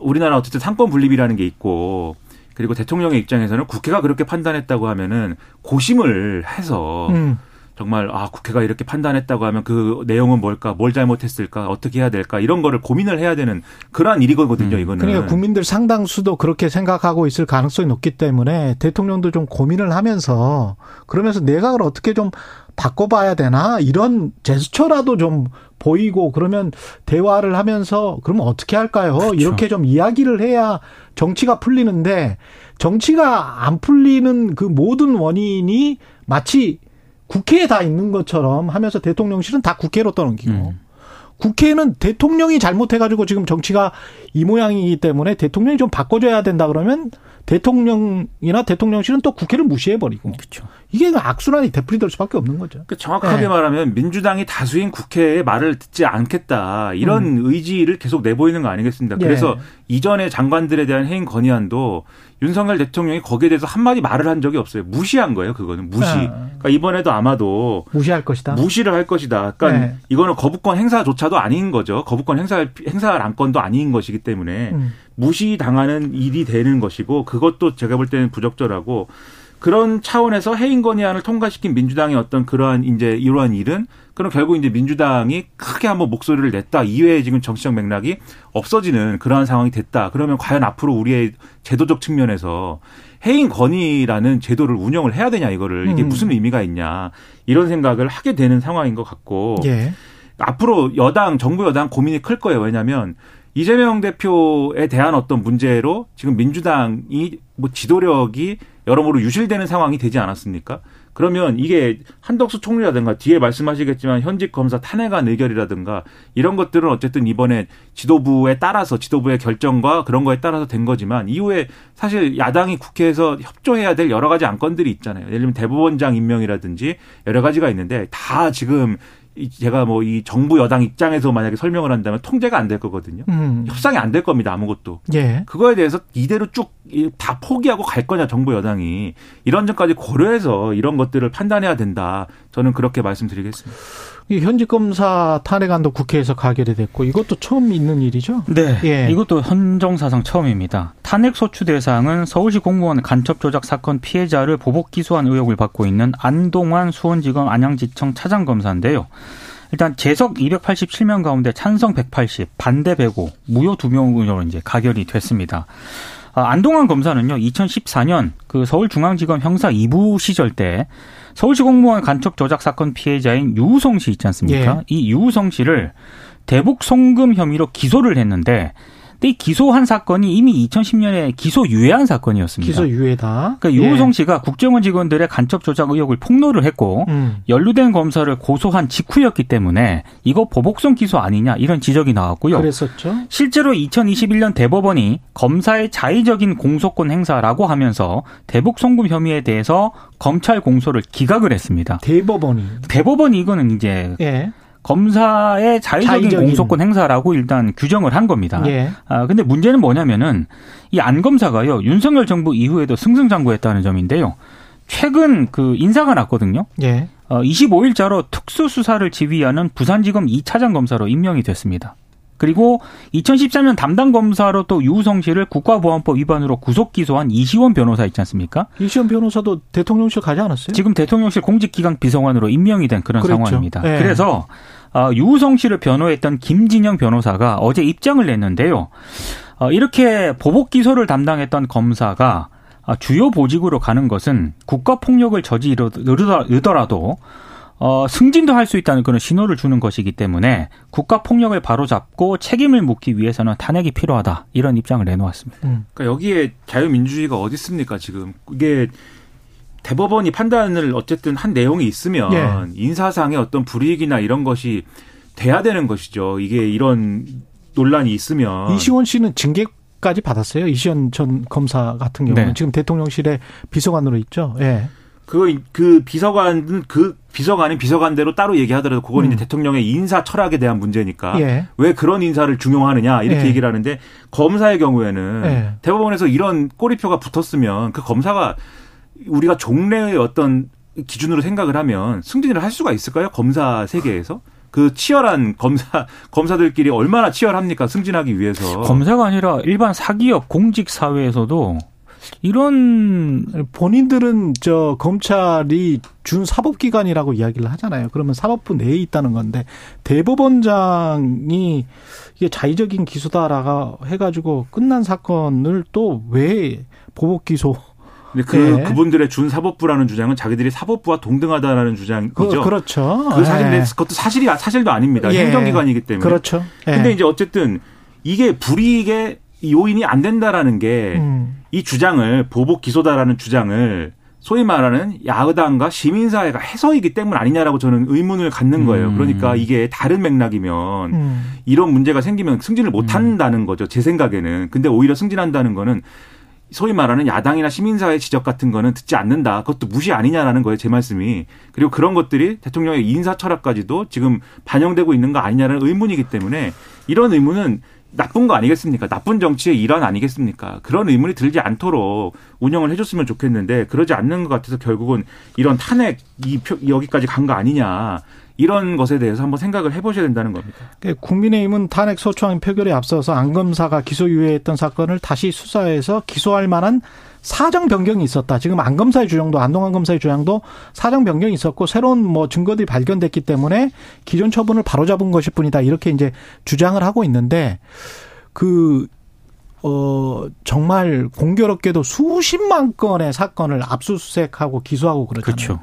우리나라 어쨌든 상권 분립이라는 게 있고 그리고 대통령의 입장에서는 국회가 그렇게 판단했다고 하면은 고심을 해서 음. 정말 아 국회가 이렇게 판단했다고 하면 그 내용은 뭘까 뭘 잘못했을까 어떻게 해야 될까 이런 거를 고민을 해야 되는 그러한 일이거든요 음. 이거는 그러니까 국민들 상당수도 그렇게 생각하고 있을 가능성이 높기 때문에 대통령도 좀 고민을 하면서 그러면서 내각을 어떻게 좀 바꿔봐야 되나 이런 제스처라도 좀 보이고 그러면 대화를 하면서 그러면 어떻게 할까요? 그렇죠. 이렇게 좀 이야기를 해야 정치가 풀리는데 정치가 안 풀리는 그 모든 원인이 마치 국회에 다 있는 것처럼 하면서 대통령실은 다 국회로 떠넘기고 음. 국회는 대통령이 잘못해가지고 지금 정치가 이 모양이기 때문에 대통령이 좀 바꿔줘야 된다 그러면 대통령이나 대통령실은 또 국회를 무시해버리고. 그렇죠. 이게 악순환이 되풀이될 수밖에 없는 거죠. 그러니까 정확하게 네. 말하면 민주당이 다수인 국회의 말을 듣지 않겠다 이런 음. 의지를 계속 내보이는 거 아니겠습니까? 예. 그래서 이전에 장관들에 대한 해임 건의안도 윤석열 대통령이 거기에 대해서 한마디 말을 한 적이 없어요. 무시한 거예요, 그거는. 무시. 네. 그러니까 이번에도 아마도 무시할 것이다. 무시를 할 것이다. 그러니까 네. 이거는 거부권 행사조차도 아닌 거죠. 거부권 행사 행사할 안건도 아닌 것이기 때문에 음. 무시당하는 일이 되는 것이고 그것도 제가 볼 때는 부적절하고 그런 차원에서 해임 건의안을 통과시킨 민주당의 어떤 그러한 이제 이러한 일은 그럼 결국 이제 민주당이 크게 한번 목소리를 냈다 이외에 지금 정치적 맥락이 없어지는 그러한 상황이 됐다. 그러면 과연 앞으로 우리의 제도적 측면에서 해임 건의라는 제도를 운영을 해야 되냐 이거를 이게 음. 무슨 의미가 있냐 이런 생각을 하게 되는 상황인 것 같고 예. 앞으로 여당 정부 여당 고민이 클 거예요. 왜냐하면 이재명 대표에 대한 어떤 문제로 지금 민주당이 뭐 지도력이 여러모로 유실되는 상황이 되지 않았습니까? 그러면 이게 한덕수 총리라든가 뒤에 말씀하시겠지만 현직 검사 탄핵안 의결이라든가 이런 것들은 어쨌든 이번에 지도부에 따라서 지도부의 결정과 그런 거에 따라서 된 거지만 이후에 사실 야당이 국회에서 협조해야 될 여러 가지 안건들이 있잖아요. 예를 들면 대법원장 임명이라든지 여러 가지가 있는데 다 지금 제가 뭐 이 정부 여당 입장에서 만약에 설명을 한다면 통제가 안 될 거거든요. 음. 협상이 안 될 겁니다. 아무것도. 예. 그거에 대해서 이대로 쭉 다 포기하고 갈 거냐 정부 여당이 이런 점까지 고려해서 이런 것들을 판단해야 된다. 저는 그렇게 말씀드리겠습니다. 현직 검사 탄핵안도 국회에서 가결이 됐고 이것도 처음 있는 일이죠? 네. 예. 이것도 헌정사상 처음입니다. 탄핵 소추 대상은 서울시 공무원 간첩 조작 사건 피해자를 보복 기소한 의혹을 받고 있는 안동환 수원지검 안양지청 차장 검사인데요. 일단 재석 287명 가운데 찬성 180, 반대 105, 무효 2명으로 이제 가결이 됐습니다. 아, 안동환 검사는요, 2014년 그 서울중앙지검 형사 2부 시절 때 서울시 공무원 간첩 조작 사건 피해자인 유우성 씨 있지 않습니까? 예. 이 유우성 씨를 대북 송금 혐의로 기소를 했는데 근데 이 기소한 사건이 이미 2010년에 기소 유예한 사건이었습니다. 기소 유예다. 그러니까 유호성 예. 씨가 국정원 직원들의 간첩 조작 의혹을 폭로를 했고 음. 연루된 검사를 고소한 직후였기 때문에 이거 보복성 기소 아니냐 이런 지적이 나왔고요. 그랬었죠. 실제로 2021년 대법원이 검사의 자의적인 공소권 행사라고 하면서 대북 송금 혐의에 대해서 검찰 공소를 기각을 했습니다. 대법원이 대법원이 이거는 이제 예. 검사의 자의적인, 자의적인, 공소권 행사라고 일단 규정을 한 겁니다. 예. 아 근데 문제는 뭐냐면은 이 안 검사가요 윤석열 정부 이후에도 승승장구했다는 점인데요. 최근 그 인사가 났거든요. 예. 어 25일자로 특수 수사를 지휘하는 부산지검 2차장 검사로 임명이 됐습니다. 그리고 2013년 담당 검사로 또 유우성 씨를 국가보안법 위반으로 구속 기소한 이시원 변호사 있지 않습니까? 이시원 변호사도 대통령실 가지 않았어요? 지금 대통령실 공직기강 비서관으로 임명이 된 그런 그랬죠. 상황입니다. 네. 그래서 어, 유우성 씨를 변호했던 김진영 변호사가 어제 입장을 냈는데요. 어, 이렇게 보복 기소를 담당했던 검사가 어, 주요 보직으로 가는 것은 국가 폭력을 저지르더라도 어, 승진도 할 수 있다는 그런 신호를 주는 것이기 때문에 국가 폭력을 바로잡고 책임을 묻기 위해서는 탄핵이 필요하다 이런 입장을 내놓았습니다. 음. 그러니까 여기에 자유민주주의가 어디 있습니까 지금 이게 대법원이 판단을 어쨌든 한 내용이 있으면 예. 인사상의 어떤 불이익이나 이런 것이 돼야 되는 것이죠. 이게 이런 논란이 있으면 이시원 씨는 징계 까지 받았어요. 이시원 전 검사 같은 경우는 네. 지금 대통령실에 비서관으로 있죠. 예. 그, 그 비서관은 그 비서관인 비서관대로 따로 얘기하더라도 그건 음. 이제 대통령의 인사 철학에 대한 문제니까 예. 왜 그런 인사를 중용하느냐 이렇게 예. 얘기를 하는데 검사의 경우에는 예. 대법원에서 이런 꼬리표가 붙었으면 그 검사가 우리가 종래의 어떤 기준으로 생각을 하면 승진을 할 수가 있을까요? 검사 세계에서? 그 치열한 검사 검사들끼리 얼마나 치열합니까 승진하기 위해서 검사가 아니라 일반 사기업 공직 사회에서도 이런 본인들은 저 검찰이 준 사법기관이라고 이야기를 하잖아요. 그러면 사법부 내에 있다는 건데 대법원장이 이게 자의적인 기소다라가 해가지고 끝난 사건을 또 왜 보복 기소 근데 그 네. 그분들의 준 사법부라는 주장은 자기들이 사법부와 동등하다라는 주장이죠. 그, 그렇죠. 그 사실 네. 그것도 사실이 사실도 아닙니다. 예. 행정기관이기 때문에. 그렇죠. 예. 근데 이제 어쨌든 이게 불이익의 요인이 안 된다라는 게이 음. 주장을 보복 기소다라는 주장을 소위 말하는 야당과 시민사회가 해서이기 때문 아니냐라고 저는 의문을 갖는 거예요. 음. 그러니까 이게 다른 맥락이면 음. 이런 문제가 생기면 승진을 못 한다는 거죠. 제 생각에는. 근데 오히려 승진한다는 거는 소위 말하는 야당이나 시민사회 지적 같은 거는 듣지 않는다. 그것도 무시 아니냐라는 거예요. 제 말씀이. 그리고 그런 것들이 대통령의 인사 철학까지도 지금 반영되고 있는 거 아니냐는 의문이기 때문에 이런 의문은 나쁜 거 아니겠습니까? 나쁜 정치의 일환 아니겠습니까? 그런 의문이 들지 않도록 운영을 해줬으면 좋겠는데 그러지 않는 것 같아서 결국은 이런 탄핵 이 표, 여기까지 간 거 아니냐. 이런 것에 대해서 한번 생각을 해보셔야 된다는 겁니다. 그 국민의힘은 탄핵 소추안 표결에 앞서서 안 검사가 기소유예했던 사건을 다시 수사해서 기소할 만한 사정 변경이 있었다. 지금 안 검사의 주장도 안동안 검사의 주장도 사정 변경이 있었고 새로운 뭐 증거들이 발견됐기 때문에 기존 처분을 바로잡은 것일 뿐이다. 이렇게 이제 주장을 하고 있는데 그 어, 정말 공교롭게도 수십만 건의 사건을 압수수색하고 기소하고 그러잖아요. 그렇죠.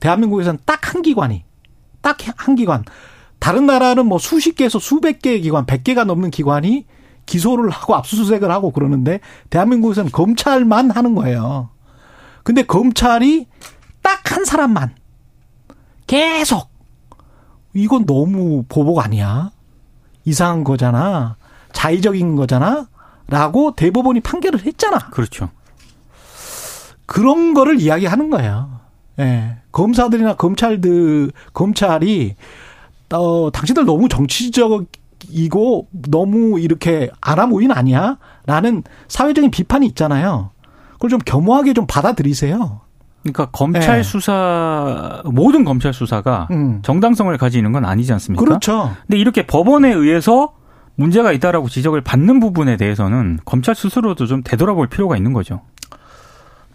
대한민국에서는 딱 한 기관이 딱 한 기관. 다른 나라는 뭐 수십 개에서 수백 개의 기관, 백 개가 넘는 기관이 기소를 하고 압수수색을 하고 그러는데 대한민국에서는 검찰만 하는 거예요. 근데 검찰이 딱 한 사람만 계속 이건 너무 보복 아니야? 이상한 거잖아. 자의적인 거잖아. 라고 대법원이 판결을 했잖아. 그렇죠. 그런 거를 이야기하는 거예요. 예. 검사들이나 검찰들 검찰이 어 당신들 너무 정치적 이고 너무 이렇게 아나무인 아니야?라는 사회적인 비판이 있잖아요. 그걸 좀 겸허하게 좀 받아들이세요. 그러니까 검찰 네. 수사 모든 검찰 수사가 음. 정당성을 가지는 건 아니지 않습니까? 그렇죠. 근데 이렇게 법원에 의해서 문제가 있다라고 지적을 받는 부분에 대해서는 검찰 스스로도 좀 되돌아볼 필요가 있는 거죠.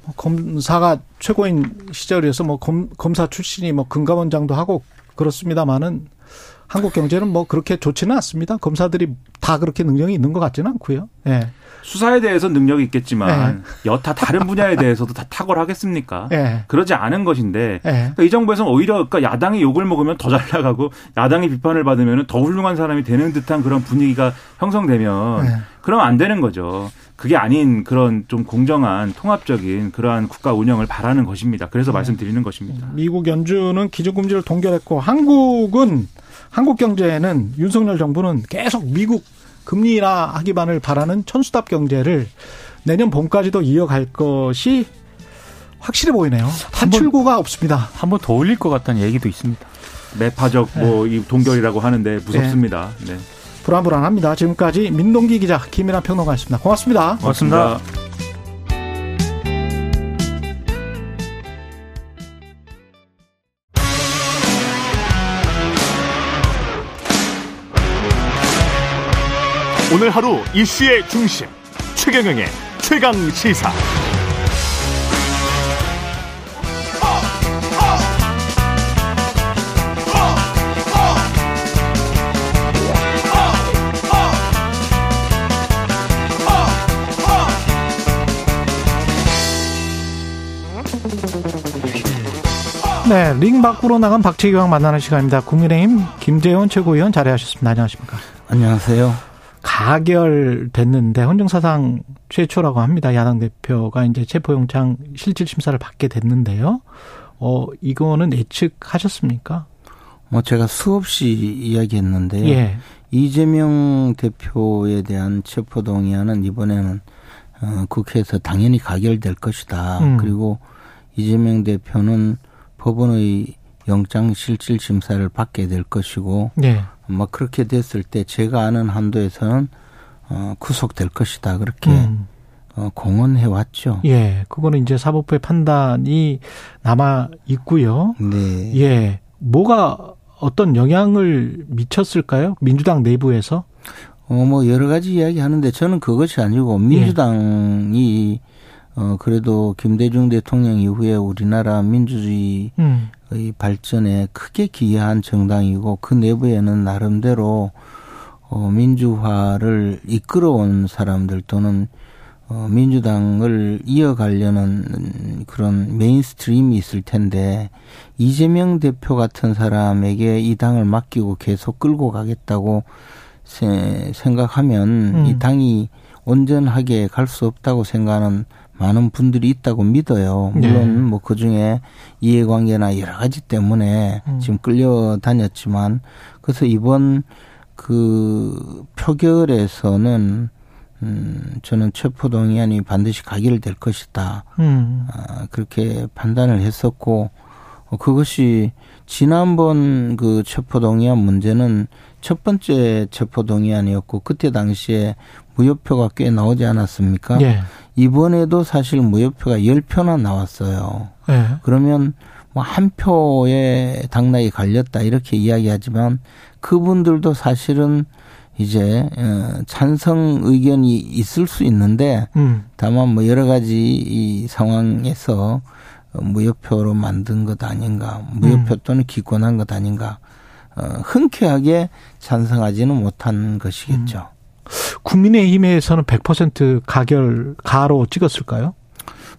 뭐 검사가 최고인 시절이어서 뭐 검, 검사 출신이 뭐 금감원장도 하고 그렇습니다만은 한국 경제는 뭐 그렇게 좋지는 않습니다. 검사들이 다 그렇게 능력이 있는 것 같지는 않고요. 예. 수사에 대해서 능력이 있겠지만 예. 여타 다른 분야에 대해서도 다 탁월하겠습니까? 예. 그러지 않은 것인데 예. 그러니까 이 정부에서는 오히려 그러니까 야당이 욕을 먹으면 더 잘 나가고 야당이 비판을 받으면 더 훌륭한 사람이 되는 듯한 그런 분위기가 형성되면 예. 그러면 안 되는 거죠. 그게 아닌 그런 좀 공정한 통합적인 그러한 국가 운영을 바라는 것입니다. 그래서 네. 말씀드리는 것입니다. 미국 연준은 기준금지를 동결했고 한국은 한국 경제는 윤석열 정부는 계속 미국 금리 인하 하기만을 바라는 천수답 경제를 내년 봄까지도 이어갈 것이 확실해 보이네요. 한출구가 없습니다. 한 번 더 올릴 것 같다는 얘기도 있습니다. 매파적 뭐이 네. 동결이라고 하는데 무섭습니다. 네. 네. 불안불안합니다. 지금까지 민동기 기자, 김이나 평론가였습니다. 고맙습니다. 고맙습니다. 오늘 하루 이슈의 중심 최경영의 최강 시사. 네, 링 밖으로 나간 박재경 만나는 시간입니다. 국민의힘 김재원 최고위원 자리하셨습니다. 안녕하십니까? 안녕하세요. 가결됐는데 헌정사상 최초라고 합니다. 야당 대표가 이제 체포영장 실질 심사를 받게 됐는데요. 어, 이거는 예측하셨습니까? 뭐 제가 수없이 이야기했는데요. 예. 이재명 대표에 대한 체포 동의안은 이번에는 어, 국회에서 당연히 가결될 것이다. 음. 그리고 이재명 대표는 법원의 영장 실질 심사를 받게 될 것이고 예. 뭐 그렇게 됐을 때 제가 아는 한도에서는 어, 구속될 것이다. 그렇게 음. 어, 공언해 왔죠. 예. 그거는 이제 사법부의 판단이 남아 있고요. 네. 예. 뭐가 어떤 영향을 미쳤을까요? 민주당 내부에서? 어, 뭐, 여러 가지 이야기 하는데 저는 그것이 아니고 민주당이, 어, 그래도 김대중 대통령 이후에 우리나라 민주주의의 음. 발전에 크게 기여한 정당이고 그 내부에는 나름대로 어, 민주화를 이끌어온 사람들 또는 어, 민주당을 이어가려는 그런 mainstream이 있을 텐데 이재명 대표 같은 사람에게 이 당을 맡기고 계속 끌고 가겠다고 세- 생각하면 음. 이 당이 온전하게 갈 수 없다고 생각하는 많은 분들이 있다고 믿어요. 물론 네. 뭐그 중에 이해관계나 여러 가지 때문에 음. 지금 끌려다녔지만 그래서 이번 그 표결에서는 음 저는 체포 동의안이 반드시 가결될 것이다. 음. 아, 그렇게 판단을 했었고 어, 그것이 지난번 그 체포 동의안 문제는 첫 번째 체포 동의안이었고 그때 당시에 무효표가 꽤 나오지 않았습니까? 예. 이번에도 사실 무효표가 10표나 나왔어요. 예. 그러면 뭐 한 표에 당락이 갈렸다 이렇게 이야기하지만 그분들도 사실은 이제 어, 찬성 의견이 있을 수 있는데 음. 다만 뭐 여러 가지 이 상황에서 어, 무효표로 만든 것 아닌가, 무효표 음. 또는 기권한 것 아닌가, 어, 흔쾌하게 찬성하지는 못한 것이겠죠. 국민의힘에서는 100% 가결 가로 찍었을까요?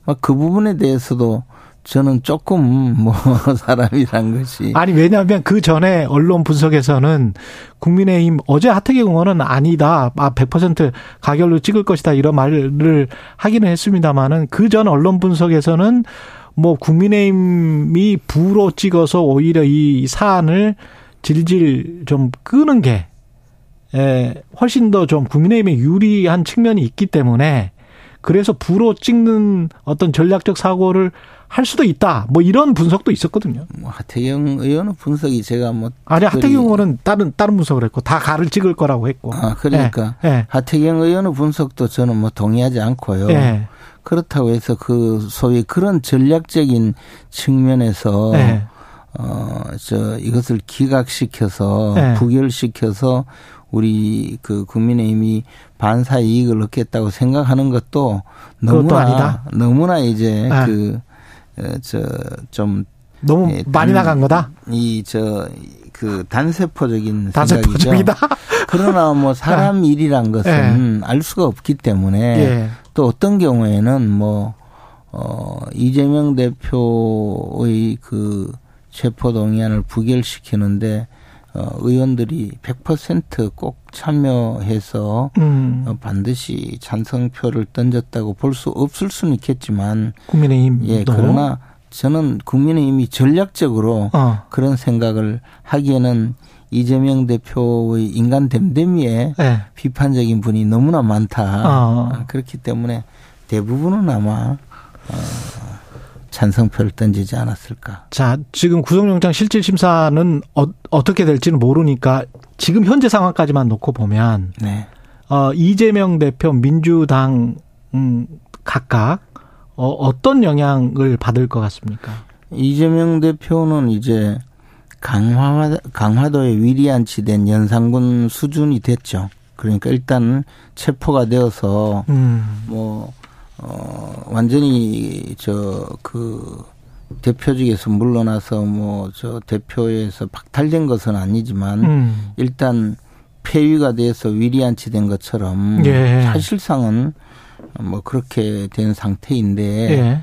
막그 부분에 대해서도 저는 조금 뭐 사람이란 것이 아니 왜냐하면 그 전에 언론 분석에서는 국민의힘 어제 하태경 의원은 아니다, 아 100% 가결로 찍을 것이다 이런 말을 하기는 했습니다만은 그 전 언론 분석에서는 뭐 국민의힘이 부로 찍어서 오히려 이 사안을 질질 좀 끄는 게 에, 훨씬 더 좀 국민의힘에 유리한 측면이 있기 때문에 그래서 부로 찍는 어떤 전략적 사고를 할 수도 있다. 뭐 이런 분석도 있었거든요. 뭐 하태경 의원의 분석이 제가 뭐 아니 하태경 의원은 다른 다른 분석을 했고 다 가를 찍을 거라고 했고. 아 그러니까 예. 하태경 의원의 분석도 저는 뭐 동의하지 않고요. 예. 예. 그렇다고 해서 그 소위 그런 전략적인 측면에서 예. 어, 저, 이것을 기각시켜서, 네. 부결시켜서, 우리 그 국민의힘이 반사 이익을 얻겠다고 생각하는 것도 너무나? 너무나 이제 네. 그, 어, 저, 좀, 너무 예, 많이 단- 나간 거다. 이, 저, 그 단세포적인 단세포적이다. 생각이죠. 그러나 뭐 사람 일이란 것은 알 수가 없기 때문에 예. 또 어떤 경우에는 뭐, 어, 이재명 대표의 그 체포동의안을 부결시키는데, 어, 의원들이 100%꼭 참여해서 음. 어, 반드시 찬성표를 던졌다고 볼 수 없을 수는 있겠지만, 국민의힘. 예, 그러나 저는 국민의힘이 전략적으로 어. 그런 생각을 하기에는 이재명 대표의 인간 됨됨이에 예. 비판적인 분이 너무나 많다. 어. 아, 그렇기 때문에 대부분은 아마 어, 찬성표를 던지지 않았을까. 자, 지금 구속영장 실질 심사는 어, 떻게 될지는 모르니까 지금 현재 상황까지만 놓고 보면 네. 어, 이재명 대표 민주당 음, 각각 어, 어떤 영향을 받을 것 같습니까? 이재명 대표는 이제 강화 강화도에 위리안치된 연산군 수준이 됐죠. 그러니까 일단 체포가 되어서 음. 뭐, 어, 완전히 저그 대표직에서 물러나서 뭐 저 대표에서 박탈된 것은 아니지만 음. 일단 폐위가 돼서 위리안치된 것처럼 예. 사실상은 뭐 그렇게 된 상태인데 예.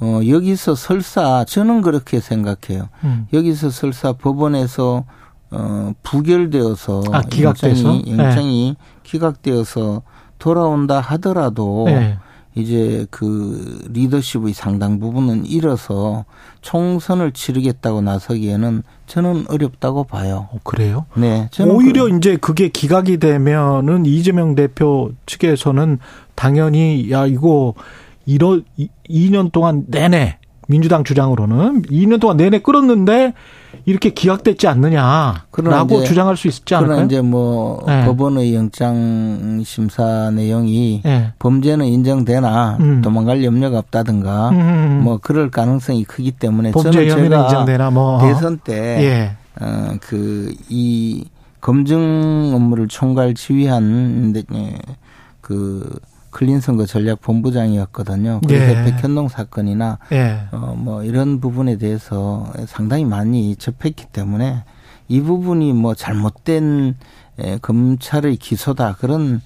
어, 여기서 설사 저는 그렇게 생각해요. 음. 여기서 설사 법원에서 어, 부결되어서 아, 기각돼서? 영장이, 영장이 기각되어서 돌아온다 하더라도 네. 이제 그 리더십의 상당 부분은 잃어서 총선을 치르겠다고 나서기에는 저는 어렵다고 봐요. 어, 그래요? 네. 오히려 그- 이제 그게 기각이 되면은 이재명 대표 측에서는 당연히 야 이거 이러 2년 동안 내내 민주당 주장으로는 2년 동안 내내 끌었는데 이렇게 기각됐지 그러나 않느냐라고 주장할 수 있지 그러나 않을까요? 이제 뭐 네. 법원의 영장 심사 내용이 예. 범죄는 인정되나 음. 도망갈 염려가 없다든가 음. 뭐 그럴 가능성이 크기 때문에 범죄 혐의는 인정되나 뭐 대선 때 예. 어, 그, 이, 검증 업무를 총괄 지휘한, 데, 예, 그, 클린 선거 전략 본부장이었거든요. 그래서 예. 백현동 사건이나, 예. 어, 뭐, 이런 부분에 대해서 상당히 많이 접했기 때문에 이 부분이 뭐 잘못된 에, 검찰의 기소다. 그런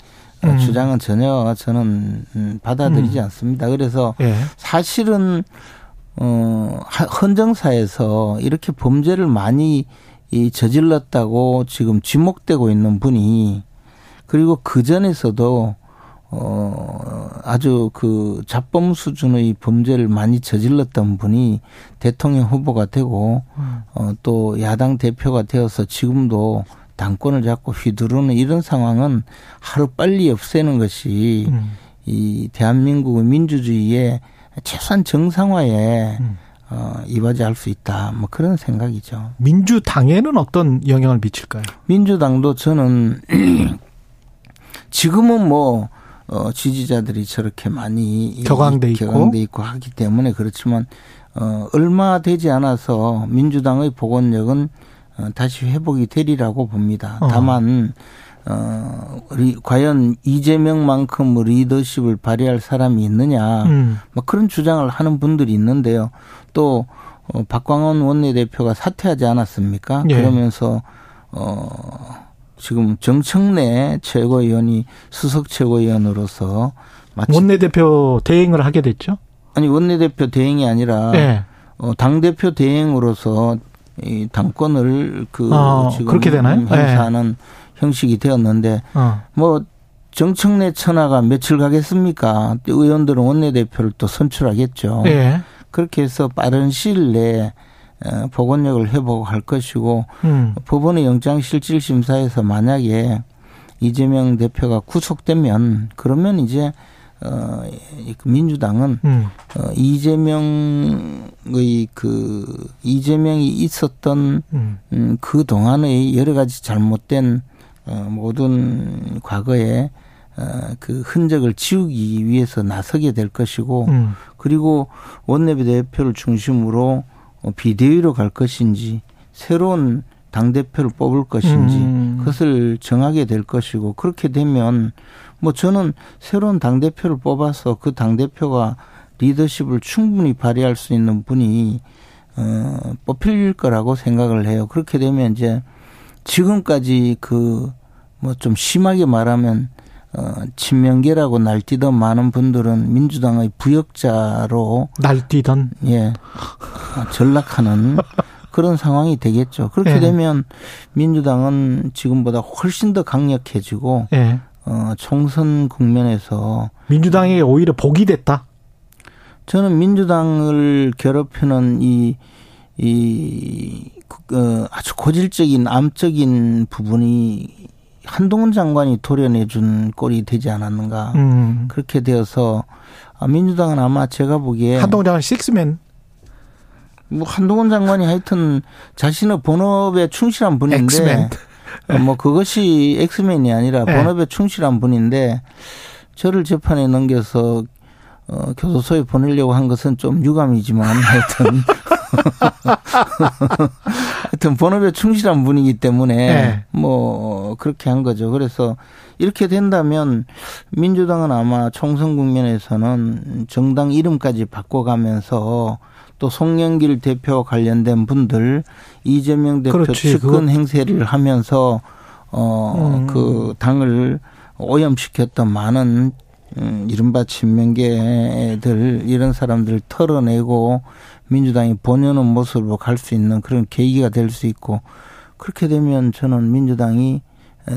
어, 음. 주장은 전혀 저는 음, 받아들이지 음. 않습니다. 그래서 예. 사실은 어 하- 헌정사에서 이렇게 범죄를 많이 이 저질렀다고 지금 지목되고 있는 분이 그리고 그 전에서도 어 아주 그 자범 수준의 범죄를 많이 저질렀던 분이 대통령 후보가 되고 어 또 야당 대표가 되어서 지금도 당권을 잡고 휘두르는 이런 상황은 하루 빨리 없애는 것이 음. 이 대한민국의 민주주의의 최소한 정상화에 음. 어, 이바지할 수 있다. 뭐 그런 생각이죠. 민주당에는 어떤 영향을 미칠까요? 민주당도 저는 지금은 뭐 어, 지지자들이 저렇게 많이 이- 격앙돼 있고. 격앙돼 있고 하기 때문에 그렇지만 어, 얼마 되지 않아서 민주당의 복원력은 어, 다시 회복이 되리라고 봅니다. 어. 다만 어, 리, 과연 이재명만큼 리더십을 발휘할 사람이 있느냐, 음. 뭐 그런 주장을 하는 분들이 있는데요. 또 어, 박광원 원내대표가 사퇴하지 않았습니까? 예. 그러면서 어 지금 정청래 최고위원이 수석 최고위원으로서 원내대표 대행을 하게 됐죠? 아니 원내대표 대행이 아니라 예. 어, 당 대표 대행으로서 이 당권을 그 아, 지금 그렇게 되나요? 행사하는 형식이 되었는데 어. 뭐 정청래 천하가 며칠 가겠습니까? 또 의원들은 원내대표를 또 선출하겠죠. 예. 그렇게 해서 빠른 시일 내에 어, 복원력을 회복할 것이고 음. 법원의 영장실질심사에서 만약에 이재명 대표가 구속되면 그러면 이제 어, 이 민주당은 음. 어, 이재명의 그 이재명이 있었던 음. 음, 그 동안의 여러 가지 잘못된 어, 모든 과거의 어, 그 흔적을 지우기 위해서 나서게 될 것이고 음. 그리고 원내대표를 중심으로 어, 비대위로 갈 것인지 새로운 당 대표를 뽑을 것인지 음. 그것을 정하게 될 것이고 그렇게 되면 뭐 저는 새로운 당 대표를 뽑아서 그 당 대표가 리더십을 충분히 발휘할 수 있는 분이 어 뽑힐 거라고 생각을 해요. 그렇게 되면 이제 지금까지 그 뭐 좀 심하게 말하면 어 친명계라고 날뛰던 많은 분들은 민주당의 부역자로 날뛰던 예 전락하는 그런 상황이 되겠죠. 그렇게 예. 되면 민주당은 지금보다 훨씬 더 강력해지고 예. 어 총선 국면에서 민주당이 오히려 복이 됐다. 저는 민주당을 괴롭히는 이, 이, 어, 아주 고질적인 암적인 부분이 한동훈 장관이 도려내준 꼴이 되지 않았는가. 음. 그렇게 되어서 아, 민주당은 아마 제가 보기에 한동훈 장관 엑스맨 뭐 한동훈 장관이 하여튼 자신의 본업에 충실한 분인데 엑스맨. 어, 뭐 그것이 엑스맨이 아니라 네. 본업에 충실한 분인데 저를 재판에 넘겨서 어, 교도소에 보내려고 한 것은 좀 유감이지만 하여튼 하여튼 본업에 충실한 분이기 때문에 네. 뭐 그렇게 한 거죠. 그래서 이렇게 된다면 민주당은 아마 총선 국면에서는 정당 이름까지 바꿔가면서 또 송영길 대표 관련된 분들 이재명 대표 그렇지, 측근 행세를 하면서 어 음. 그 당을 오염시켰던 많은 음, 이른바 친명계들 이런 사람들 털어내고 민주당이 본연의 모습으로 갈 수 있는 그런 계기가 될 수 있고 그렇게 되면 저는 민주당이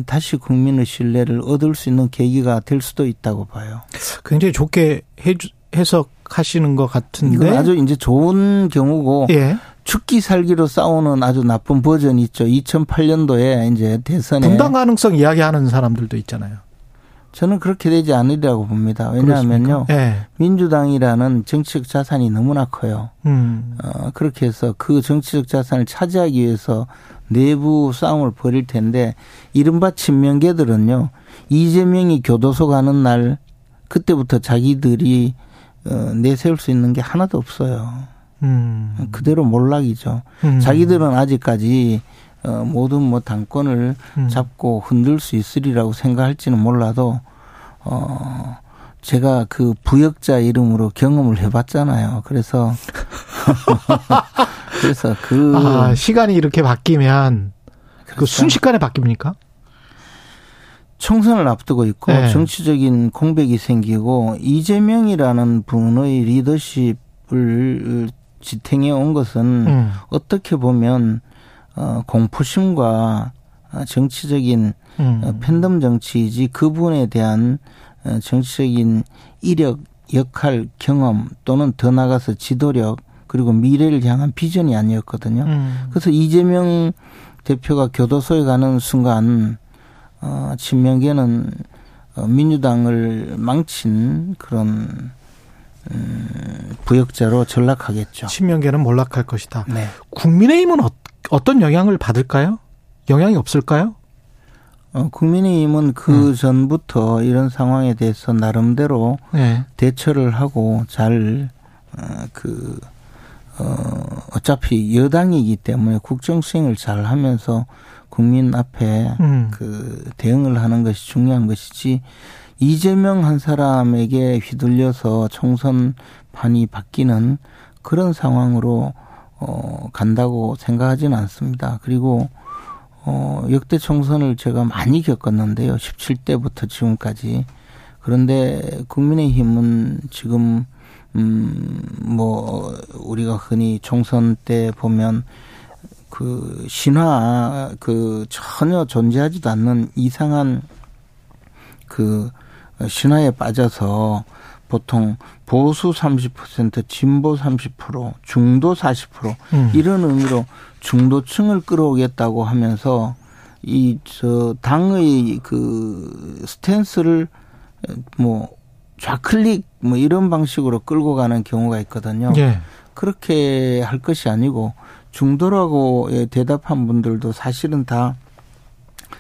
다시 국민의 신뢰를 얻을 수 있는 계기가 될 수도 있다고 봐요. 굉장히 좋게 해주, 해석하시는 것 같은데. 아주 이제 좋은 경우고 예. 죽기 살기로 싸우는 아주 나쁜 버전이 있죠. 2008년도에 이제 대선에 분당 가능성 이야기하는 사람들도 있잖아요. 저는 그렇게 되지 않으리라고 봅니다. 왜냐하면요. 예. 민주당이라는 정치적 자산이 너무나 커요. 음. 어, 그렇게 해서 그 정치적 자산을 차지하기 위해서 내부 싸움을 벌일 텐데 이른바 친명계들은요. 이재명이 교도소 가는 날 그때부터 자기들이 어, 내세울 수 있는 게 하나도 없어요. 음. 그대로 몰락이죠. 음. 자기들은 아직까지 어, 모든 뭐 당권을 음. 잡고 흔들 수 있으리라고 생각할지는 몰라도 어 제가 그 부역자 이름으로 경험을 해봤잖아요. 그래서 그래서 그 아, 시간이 이렇게 바뀌면 그 그렇죠. 순식간에 바뀝니까? 총선을 앞두고 있고 네. 정치적인 공백이 생기고 이재명이라는 분의 리더십을 지탱해 온 것은 음. 어떻게 보면 어, 공포심과 어, 정치적인 음. 어, 팬덤 정치이지 그분에 대한 어, 정치적인 이력, 역할, 경험 또는 더 나가서 지도력 그리고 미래를 향한 비전이 아니었거든요. 음. 그래서 이재명 대표가 교도소에 가는 순간 어, 친명계는 어, 민주당을 망친 그런 음, 부역자로 전락하겠죠. 친명계는 몰락할 것이다. 네. 국민의힘은 어, 어떤 영향을 받을까요? 영향이 없을까요? 어, 국민의힘은 그 전부터 이런 상황에 대해서 나름대로 네. 대처를 하고 잘, 어, 그, 어, 어차피 여당이기 때문에 국정 수행을 잘 하면서 국민 앞에 음. 그 대응을 하는 것이 중요한 것이지 이재명 한 사람에게 휘둘려서 총선 판이 바뀌는 그런 상황으로 어 간다고 생각하지는 않습니다. 그리고 어 역대 총선을 제가 많이 겪었는데요. 17대부터 지금까지. 그런데 국민의힘은 지금 음 뭐 우리가 흔히 총선 때 보면 그 신화 그 전혀 존재하지도 않는 이상한 그 신화에 빠져서 보통 보수 30% 진보 30% 중도 40% 음. 이런 의미로 중도층을 끌어오겠다고 하면서 이 저 당의 그 스탠스를 뭐 좌클릭 뭐 이런 방식으로 끌고 가는 경우가 있거든요. 예. 그렇게 할 것이 아니고 중도라고 대답한 분들도 사실은 다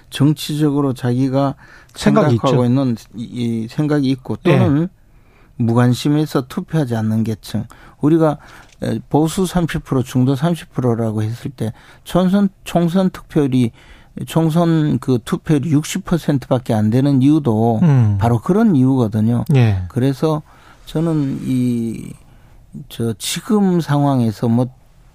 정치적으로 자기가 생각하고. 있는 이- 이 생각이 있고 또는 무관심해서 투표하지 않는 계층. 우리가 에, 보수 30% 중도 30%라고 했을 때 총선 총선 투표율이 총선 그 투표율이 60%밖에 안 되는 이유도 음. 바로 그런 이유거든요. 예. 그래서 저는 이, 저, 지금 상황에서 뭐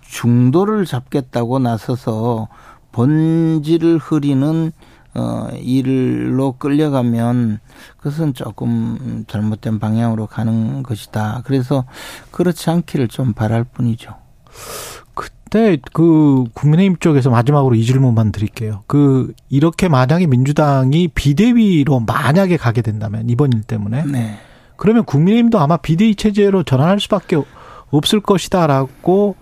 중도를 잡겠다고 나서서 본질을 흐리는 어, 일로 끌려가면 그것은 조금 잘못된 방향으로 가는 것이다. 그래서 그렇지 않기를 좀 바랄 뿐이죠. 그때 그 국민의힘 쪽에서 마지막으로 이 질문만 드릴게요. 그 이렇게 만약에 민주당이 비대위로 만약에 가게 된다면 이번 일 때문에 네. 그러면 국민의힘도 아마 비대위 체제로 전환할 수밖에 없을 것이다라고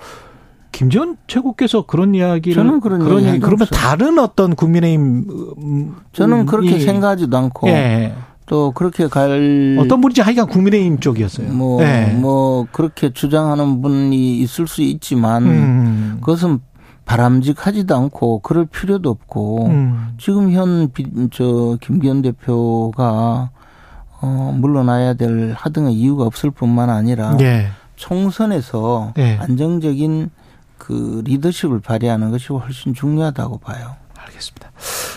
김지원 최고께서 그런 이야기를 저는 그런 이야기 얘기 한적 그러면 없어요. 다른 어떤 국민의힘 음, 저는 그렇게 이- 생각하지도 않고 예. 또 그렇게 갈 어떤 분인지 하여간 국민의힘 쪽이었어요. 뭐, 예. 뭐, 그렇게 주장하는 분이 있을 수 있지만, 음. 그것은 바람직하지도 않고, 그럴 필요도 없고, 음. 지금 현, 비, 저, 김기현 대표가, 어, 물러나야 될 하등의 이유가 없을 뿐만 아니라, 예. 총선에서 예. 안정적인 그 리더십을 발휘하는 것이 훨씬 중요하다고 봐요. 알겠습니다.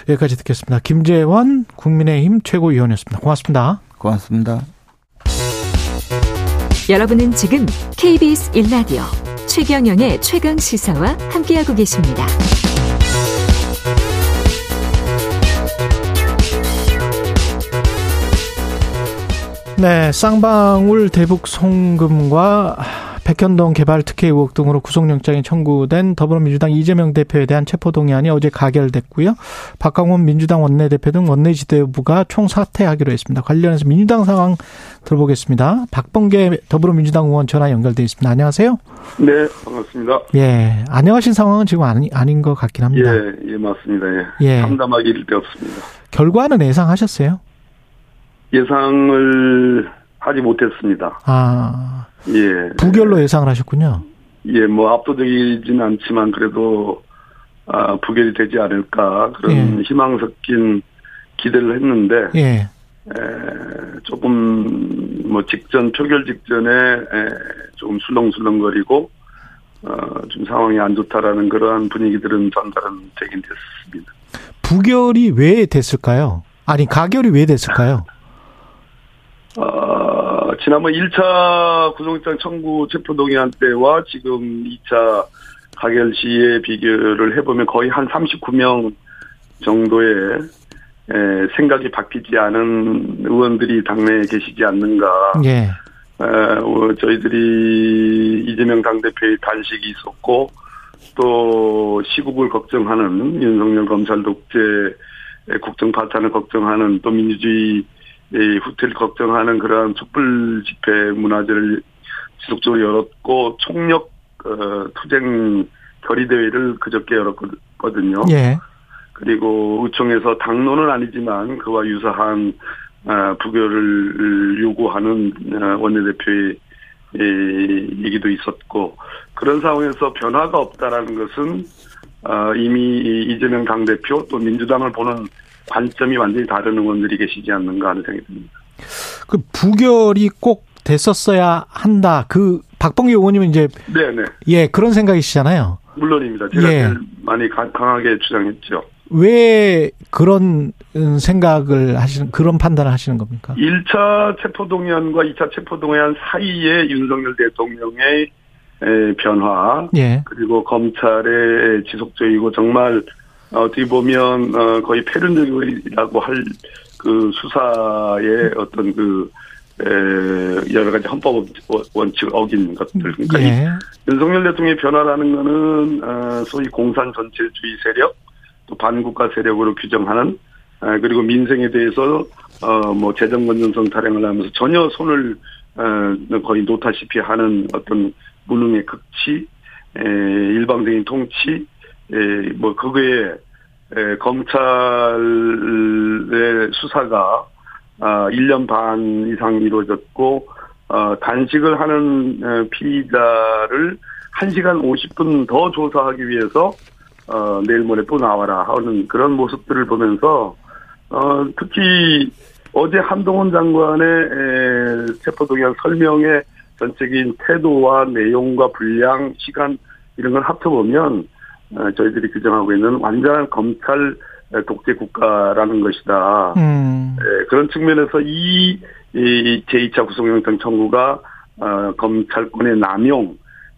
여기까지 듣겠습니다. 김재원 국민의힘 최고위원이었습니다. 고맙습니다. 고맙습니다. 여러분은 지금 KBS 1라디오 최경영의 최강 시사와 함께하고 계십니다. 네, 쌍방울 대북 송금과 백현동 개발 특혜 의혹 등으로 구속영장이 청구된 더불어민주당 이재명 대표에 대한 체포동의안이 어제 가결됐고요. 박광원 민주당 원내대표 등 원내지도부가 총사퇴하기로 했습니다. 관련해서 민주당 상황 들어보겠습니다. 박범계 더불어민주당 의원 전화 연결돼 있습니다. 안녕하세요. 네, 반갑습니다. 예, 안녕하신 상황은 지금 아니, 아닌 것 같긴 합니다. 예, 예, 맞습니다. 예. 예. 참담하게 일되었습니다. 결과는 예상하셨어요? 예상을 하지 못했습니다. 아, 예. 부결로 예상을 하셨군요. 예, 뭐 압도적이진 않지만 그래도 아, 부결이 되지 않을까 그런 예. 희망 섞인 기대를 했는데 예, 에, 조금 뭐 직전 표결 직전에 에, 조금 술렁술렁거리고 어, 좀 상황이 안 좋다라는 그러한 분위기들은 전달은 되긴 됐습니다. 부결이 왜 됐을까요? 아니, 가결이 왜 됐을까요? 어, 지난번 1차 구속영장 청구 체포동의안 때와 지금 2차 가결 시에 비교를 해보면 거의 한 39명 정도의 에, 생각이 바뀌지 않은 의원들이 당내에 계시지 않는가. 예, 에, 어, 저희들이 이재명 당대표의 단식이 있었고 또 시국을 걱정하는 윤석열 검찰 독재 국정 파탄을 걱정하는 또 민주주의 의 후퇴를 걱정하는 그러한 촛불 집회 문화제를 지속적으로 열었고 총력 어, 투쟁 결의 대회를 그저께 열었거든요. 예, 그리고 의총에서 당론은 아니지만 그와 유사한 어, 부결을 요구하는 어, 원내대표의 이, 얘기도 있었고 그런 상황에서 변화가 없다라는 것은 어, 이미 이 이재명 당대표 또 민주당을 보는 관점이 완전히 다른 의원들이 계시지 않는가 하는 생각이 듭니다. 그 부결이 꼭 됐었어야 한다. 그 박봉기 의원님은 이제 네네. 예 그런 생각이시잖아요. 물론입니다. 제가 예. 많이 강- 강하게 주장했죠. 왜 그런 음, 생각을 하시는 그런 판단을 하시는 겁니까? 1차 체포동의안과 2차 체포동의안 사이에 윤석열 대통령의 에, 변화 예, 그리고 검찰의 지속적이고 정말 어떻게 보면 어, 거의 패륜적이라고 할 그 수사의 어떤 그 에, 여러 가지 헌법 원칙 어긴 것들. 그러니까 이 예, 윤석열 대통령의 변화라는 거는 어, 소위 공산 전체주의 세력 또 반국가 세력으로 규정하는 어, 그리고 민생에 대해서 어 뭐 재정 건전성 타령을 하면서 전혀 손을 어, 거의 놓다시피 하는 어떤 무능의 극치 에, 일방적인 통치 에, 뭐 그거에 에, 검찰의 수사가 아, 1년 반 이상 이루어졌고, 어, 단식을 하는 어, 피의자를 1시간 50분 더 조사하기 위해서, 어, 내일 모레 또 나와라 하는 그런 모습들을 보면서, 어, 특히 어제 한동훈 장관의 에, 체포동의안 설명의 전체적인 태도와 내용과 분량, 시간, 이런 걸 합쳐보면, 어, 저희들이 규정하고 있는 완전한 검찰 독재 국가라는 것이다. 음, 예, 그런 측면에서 이, 이 제2차 구속영장 청구가 어, 검찰권의 남용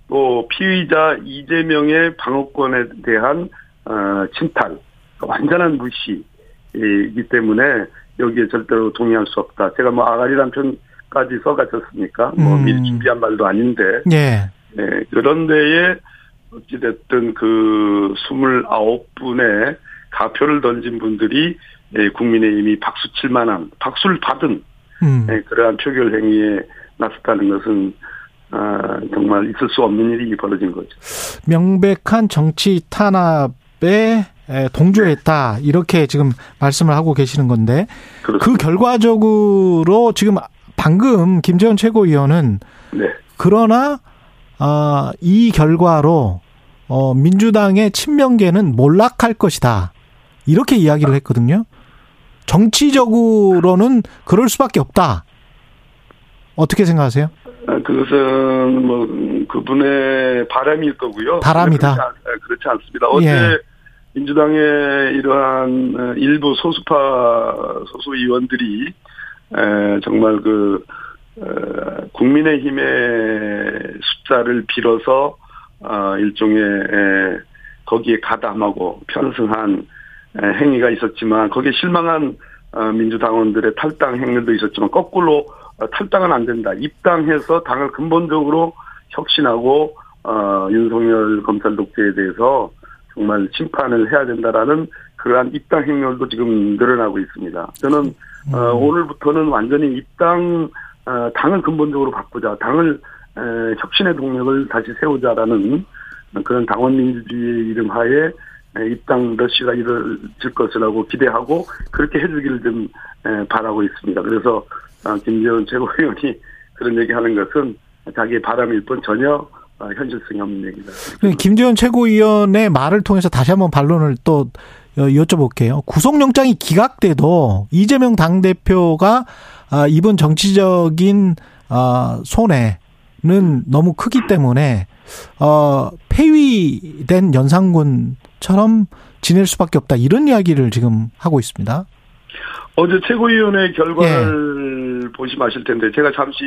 또 피의자 이재명의 방어권에 대한 어, 침탈 완전한 무시이기 때문에 여기에 절대로 동의할 수 없다. 제가 뭐 아가리란 편까지 써가셨으니까 뭐 음. 미리 준비한 말도 아닌데 예, 예, 그런 데에 어찌됐든 그 29분의 가표를 던진 분들이 예, 국민의힘이 박수 칠 만한, 박수를 받은 음, 예, 그러한 표결 행위에 나섰다는 것은 아, 정말 있을 수 없는 일이 벌어진 거죠. 명백한 정치 탄압에 에, 동조했다 이렇게 지금 말씀을 하고 계시는 건데 그 그렇습니다. 결과적으로 지금 방금 김재원 최고위원은 네. 그러나 어, 이 결과로 어, 민주당의 친명계는 몰락할 것이다 이렇게 이야기를 했거든요. 정치적으로는 그럴 수밖에 없다. 어떻게 생각하세요? 아, 그것은 뭐 음, 그분의 바람일 거고요. 바람이다. 그렇지, 않, 아, 않습니다. 어제 예. 민주당의 이러한 어, 일부 소수파 소수 의원들이 에, 정말 그 어, 국민의힘의 숫자를 빌어서 어, 일종의 에, 거기에 가담하고 편승한 에, 행위가 있었지만 거기에 실망한 어, 민주당원들의 탈당 행위도 있었지만 거꾸로 어, 탈당은 안 된다. 입당해서 당을 근본적으로 혁신하고 어, 윤석열 검찰 독재에 대해서 정말 심판을 해야 된다라는 그러한 입당 행렬도 지금 늘어나고 있습니다. 저는 어, 오늘부터는 완전히 입당 어, 당을 근본적으로 바꾸자, 당을 에, 혁신의 동력을 다시 세우자라는 그런 당원 민주주의의 이름 하에 에, 입당 러시가 이루어질 것이라고 기대하고 그렇게 해주기를 좀 에, 바라고 있습니다. 그래서 어, 김재원 최고위원이 그런 얘기하는 것은 자기의 바람일 뿐 전혀 어, 현실성이 없는 얘기다. 김재원 최고위원의 말을 통해서 다시 한번 반론을 또 여- 여쭤볼게요. 구속영장이 기각돼도 이재명 당대표가 아, 이번 정치적인 아, 손해는 너무 크기 때문에 어, 폐위된 연상군처럼 지낼 수밖에 없다. 이런 이야기를 지금 하고 있습니다. 어제 최고위원회 결과를 보시면 아실 텐데 제가 잠시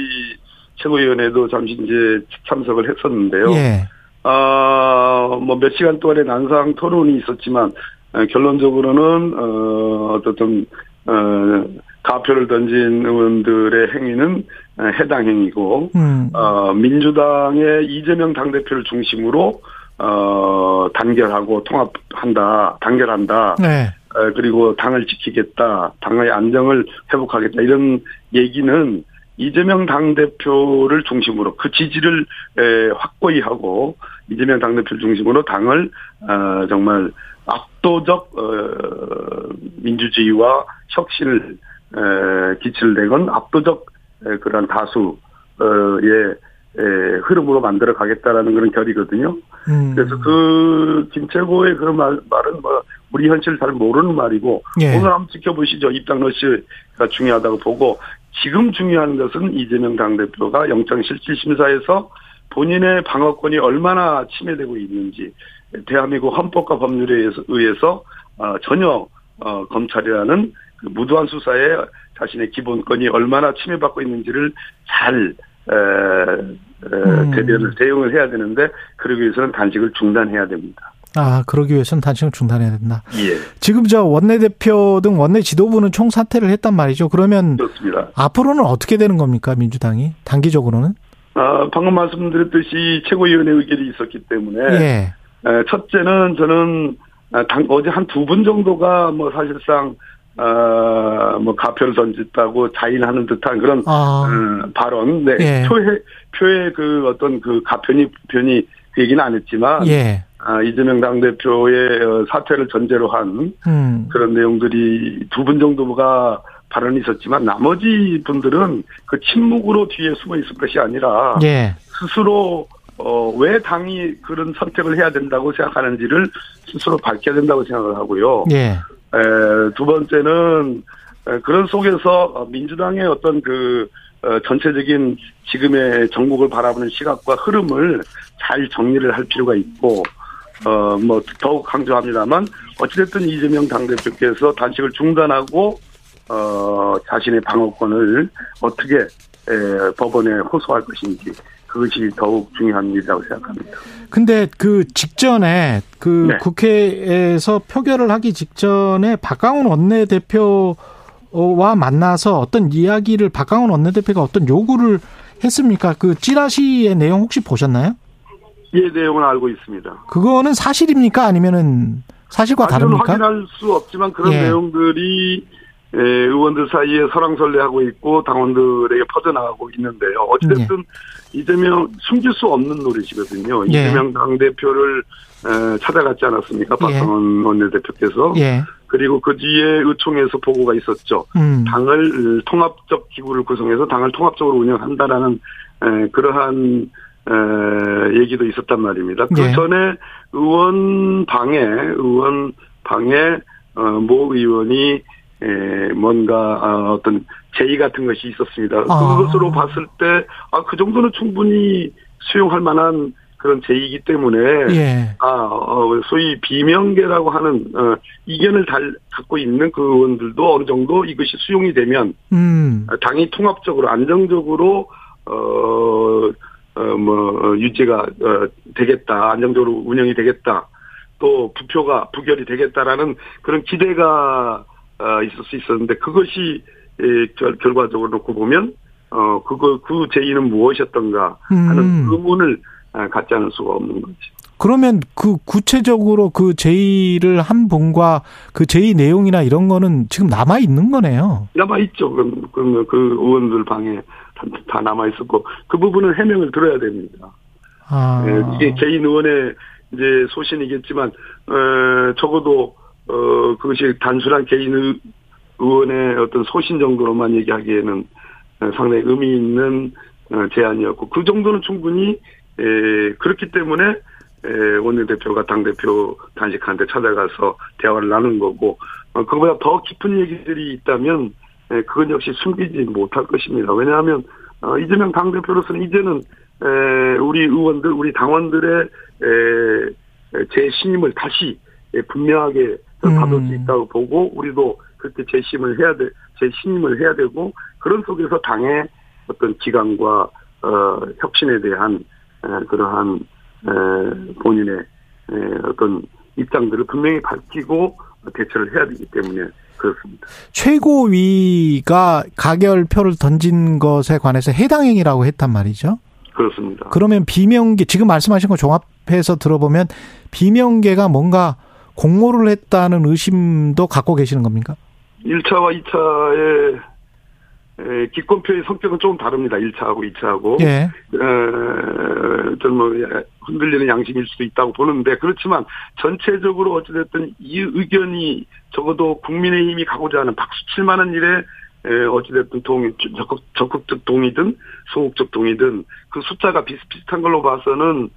최고위원회도 잠시 이제 참석을 했었는데요. 예. 아, 뭐몇 시간 동안의 난상 토론이 있었지만 어, 결론적으로는 어 어떤 어 가표를 던진 의원들의 행위는 어, 해당 행위고 음. 어 민주당의 이재명 당대표를 중심으로 어 단결하고 통합한다 단결한다 네. 어, 그리고 당을 지키겠다, 당의 안정을 회복하겠다 이런 얘기는 이재명 당대표를 중심으로 그 지지를 에, 확고히 하고 이재명 당대표를 중심으로 당을 어, 정말 압도적 어, 민주주의와 혁신을 에, 기치를 내건 압도적 에, 그런 다수의 에, 흐름으로 만들어 가겠다라는 그런 결이거든요. 음. 그래서 그 김철고의 그런 말, 말은 뭐 우리 현실을 잘 모르는 말이고 예. 오늘 한번 지켜보시죠. 입당 러시가 중요하다고 보고 지금 중요한 것은 이재명 당대표가 영장실질심사에서 본인의 방어권이 얼마나 침해되고 있는지 대한민국 헌법과 법률에 의해서, 의해서 어, 전혀 어, 검찰이라는 그 무도한 수사에 자신의 기본권이 얼마나 침해받고 있는지를 잘 에, 에, 음. 대변을 대응을 해야 되는데 그러기 위해서는 단식을 중단해야 됩니다. 아, 그러기 위해서는 단식을 중단해야 된다. 예, 지금 저 원내대표 등 원내 지도부는 총사퇴를 했단 말이죠. 그러면 그렇습니다. 앞으로는 어떻게 되는 겁니까, 민주당이? 단기적으로는? 아, 방금 말씀드렸듯이 최고위원회 의결이 있었기 때문에 예. 에, 첫째는 저는 아, 당, 어제 한 두 분 정도가 뭐 사실상 아, 뭐 가표를 던졌다고 자인하는 듯한 그런 아, 음, 발언, 네, 예. 표의 표의 그 어떤 그 가편이 편이 그 얘기는 안 했지만 예. 아, 이재명 당 대표의 어, 사퇴를 전제로 한 음. 그런 내용들이 두 분 정도가 발언이 있었지만 나머지 분들은 그 침묵으로 뒤에 숨어 있을 것이 아니라 예. 스스로 어, 왜 당이 그런 선택을 해야 된다고 생각하는지를 스스로 밝혀야 된다고 생각을 하고요. 예. 에, 두 번째는 에, 그런 속에서 어, 민주당의 어떤 그 어, 전체적인 지금의 전국을 바라보는 시각과 흐름을 잘 정리를 할 필요가 있고 어 뭐 더욱 강조합니다만 어찌됐든 이재명 당대표께서 단식을 중단하고 어 자신의 방어권을 어떻게 에, 법원에 호소할 것인지 그것이 더욱 중요한 일이라고 생각합니다. 근데 그 직전에 그 네. 국회에서 표결을 하기 직전에 박강훈 원내대표와 만나서 어떤 이야기를 박강훈 원내대표가 어떤 요구를 했습니까? 그 찌라시의 내용 혹시 보셨나요? 이 내용을 알고 있습니다. 그거는 사실입니까? 아니면은 사실과 다릅니까? 확인할 수 없지만 그런 예. 내용들이 에, 의원들 사이에 설왕설래하고 있고 당원들에게 퍼져나가고 있는데요. 어찌됐든 이재명 숨길 수 없는 노릇이거든요. 예. 이재명 당대표를 에, 찾아갔지 않았습니까? 예. 박상원 원내대표께서. 예. 그리고 그 뒤에 의총에서 보고가 있었죠. 음. 당을 어, 통합적 기구를 구성해서 당을 통합적으로 운영한다라는 에, 그러한 에, 얘기도 있었단 말입니다. 그 예. 전에 의원 방에 의원 방에 어, 모 의원이 에, 뭔가 어, 어떤 제의 같은 것이 있었습니다. 아. 그것으로 봤을 때 아, 그 정도는 충분히 수용할 만한 그런 제의이기 때문에 예. 아, 어, 소위 비명계라고 하는, 어, 이견을 달, 갖고 있는 그 의원들도 어느 정도 이것이 수용이 되면, 음. 당이 통합적으로, 안정적으로, 어, 어, 뭐, 유지가, 어, 되겠다. 안정적으로 운영이 되겠다. 또, 부표가, 부결이 되겠다라는 그런 기대가, 어, 있을 수 있었는데, 그것이, 에, 결, 결과적으로 놓고 보면, 어 그거 그 제의는 무엇이었던가 하는 음. 의문을 아, 갖지 않을 수가 없는 거지. 그러면 그 구체적으로 그 제의를 한 분과 그 제의 내용이나 이런 거는 지금 남아 있는 거네요. 남아 있죠. 그럼 그, 그 의원들 방에 다, 다 남아 있었고 그 부분은 해명을 들어야 됩니다. 아. 예, 이게 개인 의원의 이제 소신이겠지만 어, 적어도 어 그것이 단순한 개인 의- 의원의 어떤 소신 정도로만 얘기하기에는 어, 상당히 의미 있는 어, 제안이었고 그 정도는 충분히 에, 그렇기 때문에 에, 원내대표가 당대표 단식한테 찾아가서 대화를 나눈 거고 어, 그보다 더 깊은 얘기들이 있다면 에, 그건 역시 숨기지 못할 것입니다. 왜냐하면 어, 이재명 당대표로서는 이제는 에, 우리 의원들, 우리 당원들의 에, 에, 재신임을 다시 에, 분명하게 받을 음. 수 있다고 보고 우리도 그렇게 재심을 해야 돼, 재신임을 해야 되고 그런 속에서 당의 어떤 기강과 어, 혁신에 대한 에, 그러한 에, 본인의 에, 어떤 입장들을 분명히 밝히고 대처를 해야 되기 때문에 그렇습니다. 최고위가 가결표를 던진 것에 관해서 해당 행위라고 했단 말이죠. 그렇습니다. 그러면 비명계 지금 말씀하신 거 종합해서 들어보면 비명계가 뭔가 공모를 했다는 의심도 갖고 계시는 겁니까? 1차와 2차의 기권표의 성격은 조금 다릅니다. 1차하고 2차하고. 예. 에, 좀뭐 흔들리는 양심일 수도 있다고 보는데 그렇지만 전체적으로 어찌됐든 이 의견이 적어도 국민의힘이 가고자 하는 박수 칠 만한 일에 에, 어찌됐든 동 적극, 적극적 동의든 소극적 동의든 그 숫자가 비슷비슷한 걸로 봐서는 에,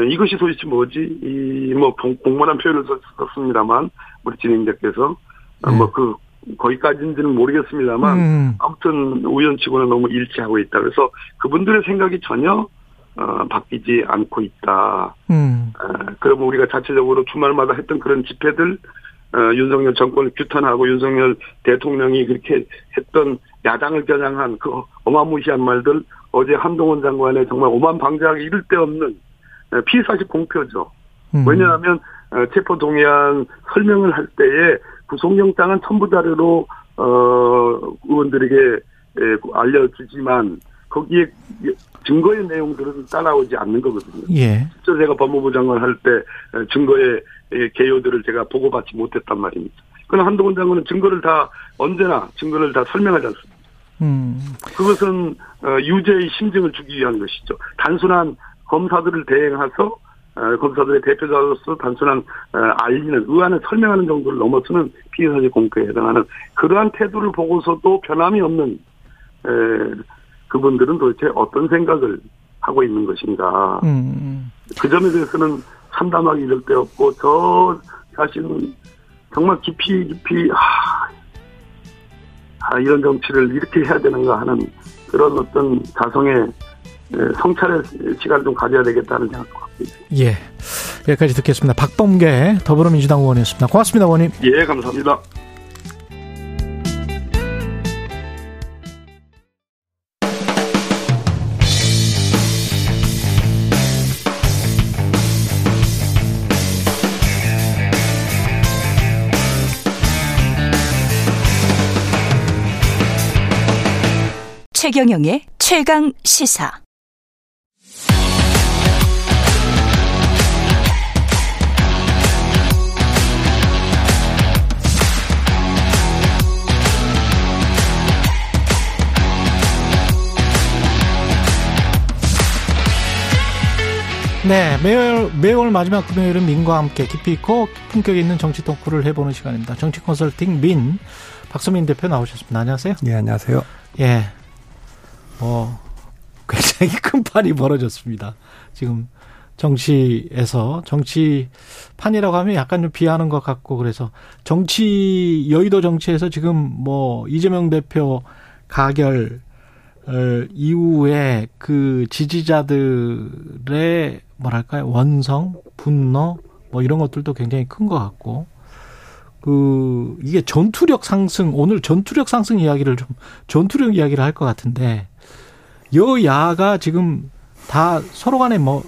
이것이 도대체 뭐지 이뭐 공모란 표현을 썼- 썼습니다만 우리 진행자께서 어, 네. 뭐 그 거기까지인지는 모르겠습니다만 음. 아무튼 우연치고는 너무 일치하고 있다. 그래서 그분들의 생각이 전혀 어, 바뀌지 않고 있다. 음. 어, 그러면 우리가 자체적으로 주말마다 했던 그런 집회들 어, 윤석열 정권을 규탄하고 윤석열 대통령이 그렇게 했던 야당을 겨냥한 그 어마무시한 말들 어제 한동훈 장관의 정말 오만 방자하게 이를 데 없는 어, 피해사실 공표죠. 음. 왜냐하면 어, 체포 동의안 설명을 할 때에 구속영장은 첨부 자료로 어 의원들에게 예, 알려주지만 거기에 증거의 내용들은 따라오지 않는 거거든요. 예. 실제 제가 법무부 장관 할 때 증거의 예, 개요들을 제가 보고받지 못했단 말입니다. 그러나 한동훈 장관은 증거를 다 언제나 증거를 다 설명하지 않습니다. 음. 그것은 어, 유죄의 심증을 주기 위한 것이죠. 단순한 검사들을 대행해서 어, 검사들의 대표자로서 단순한 어, 알리는 의안을 설명하는 정도를 넘어서는 피해사실 공표에 해당하는 그러한 태도를 보고서도 변함이 없는 에, 그분들은 도대체 어떤 생각을 하고 있는 것인가. 음. 그 점에 대해서는 참담하게 이럴 데 없고 저 자신은 정말 깊이 깊이 아, 아, 이런 정치를 이렇게 해야 되는가 하는 그런 어떤 자성의 에, 성찰의 시간을 좀 가져야 되겠다는 생각도 갖고 있습니다. 예. 여기까지 듣겠습니다. 박범계 더불어민주당 의원이었습니다. 고맙습니다, 의원님. 예, 감사합니다. 최경영의 최강 시사. 네, 매월, 매월 마지막 금요일은 민과 함께 깊이 있고 품격 있는 정치 토크를 해보는 시간입니다. 정치 컨설팅 민, 박서민 대표 나오셨습니다. 안녕하세요. 예, 안녕하세요. 예. 뭐, 굉장히 큰 판이 벌어졌습니다. 지금 정치에서, 정치 판이라고 하면 약간 좀 비하는 것 같고 그래서 정치, 여의도 정치에서 지금 뭐, 이재명 대표 가결, 어, 이후에 그 지지자들의 뭐랄까요 원성 분노 뭐 이런 것들도 굉장히 큰 것 같고 그 이게 전투력 상승 오늘 전투력 상승 이야기를 좀 전투력 이야기를 할 것 같은데 여야가 지금 다 서로 간에 뭐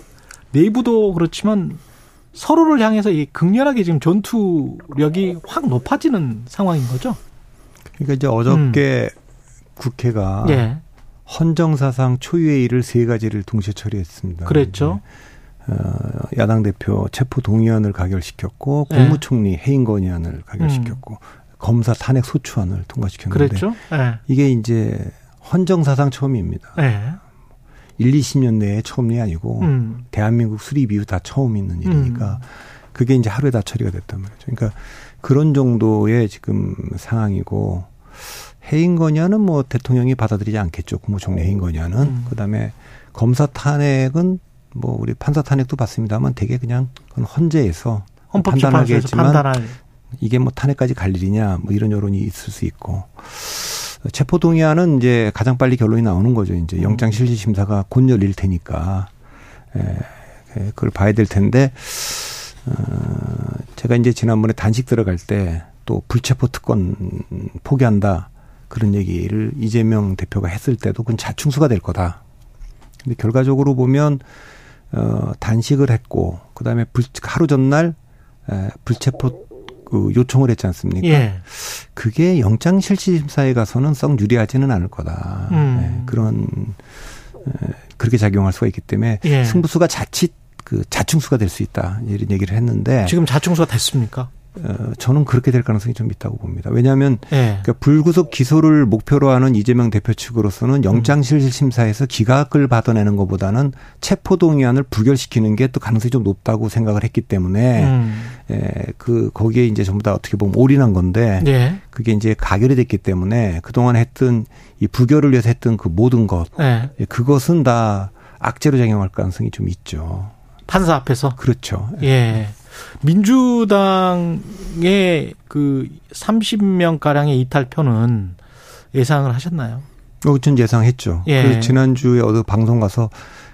내부도 그렇지만 서로를 향해서 이 극렬하게 지금 전투력이 확 높아지는 상황인 거죠. 그러니까 이제 어저께 국회가 예. 헌정사상 초유의 일을 세 가지를 동시에 처리했습니다. 그랬죠. 어, 야당 대표 체포 동의안을 가결시켰고 네. 국무총리 해임 건의안을 가결시켰고 검사 탄핵 소추안을 통과시켰는데 그랬죠. 예. 이게 이제 헌정사상 처음입니다. 예. 1, 20년 내에 처음이 아니고 음. 대한민국 수립 이후 다 처음 있는 일이니까 그게 이제 하루에 다 처리가 됐단 말이죠. 그러니까 그런 정도의 지금 상황이고 해임 건의안은 뭐 대통령이 받아들이지 않겠죠. 국무총리 해임 건의안은 음. 그다음에 검사 탄핵은 뭐 우리 판사 탄핵도 봤습니다만 되게 그냥 그건 헌재에서 판단하게 했지만 판단할. 이게 뭐 탄핵까지 갈 일이냐 뭐 이런 여론이 있을 수 있고 체포 동의안은 이제 가장 빨리 결론이 나오는 거죠. 이제 영장 실질 심사가 곧 열릴 테니까 에, 에, 그걸 봐야 될 텐데 어, 제가 이제 지난번에 단식 들어갈 때 또 불체포 특권 포기한다 그런 얘기를 이재명 대표가 했을 때도 그건 자충수가 될 거다. 근데 결과적으로 보면 어 단식을 했고 그다음에 불 하루 전날 에, 불체포 그 요청을 했지 않습니까? 예. 그게 영장 실질 심사에 가서는 썩 유리하지는 않을 거다. 음. 예, 그런 에, 그렇게 작용할 수가 있기 때문에 예. 승부수가 자칫 그 자충수가 될 수 있다 이런 얘기를 했는데 지금 자충수가 됐습니까? 어, 저는 그렇게 될 가능성이 좀 있다고 봅니다. 왜냐하면 예. 그러니까 불구속 기소를 목표로 하는 이재명 대표 측으로서는 영장실질 심사에서 기각을 받아내는 것보다는 체포동의안을 부결시키는 게 또 가능성이 좀 높다고 생각을 했기 때문에 음. 에, 그 거기에 이제 전부 다 어떻게 보면 올인한 건데 예. 그게 이제 가결이 됐기 때문에 그동안 했던 이 부결을 위해서 했던 그 모든 것 예. 예, 그것은 다 악재로 작용할 가능성이 좀 있죠. 판사 앞에서. 그렇죠. 예. 민주당의 그 30명 가량의 이탈표는 예상을 하셨나요? 어, 전 예상했죠. 예. 그 지난주에 어느 방송 가서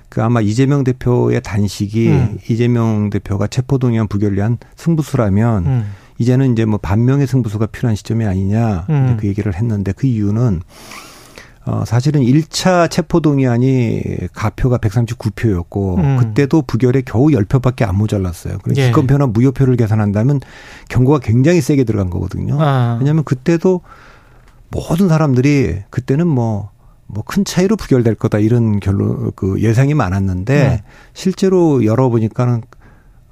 그 아마 이재명 대표의 단식이 음. 이재명 대표가 체포동의안 부결을 위한 승부수라면 음. 이제는 이제 뭐 반명의 승부수가 필요한 시점이 아니냐 음. 그 얘기를 했는데 그 이유는 어 사실은 1차 체포동의안이 가표가 139표였고 음. 그때도 부결에 겨우 10표밖에 안 모자랐어요. 그래서 예. 기권표나 무효표를 계산한다면 경고가 굉장히 세게 들어간 거거든요. 아. 왜냐하면 그때도 모든 사람들이 그때는 뭐 뭐 큰 차이로 부결될 거다 이런 결론 그 예상이 많았는데 네. 실제로 열어보니까는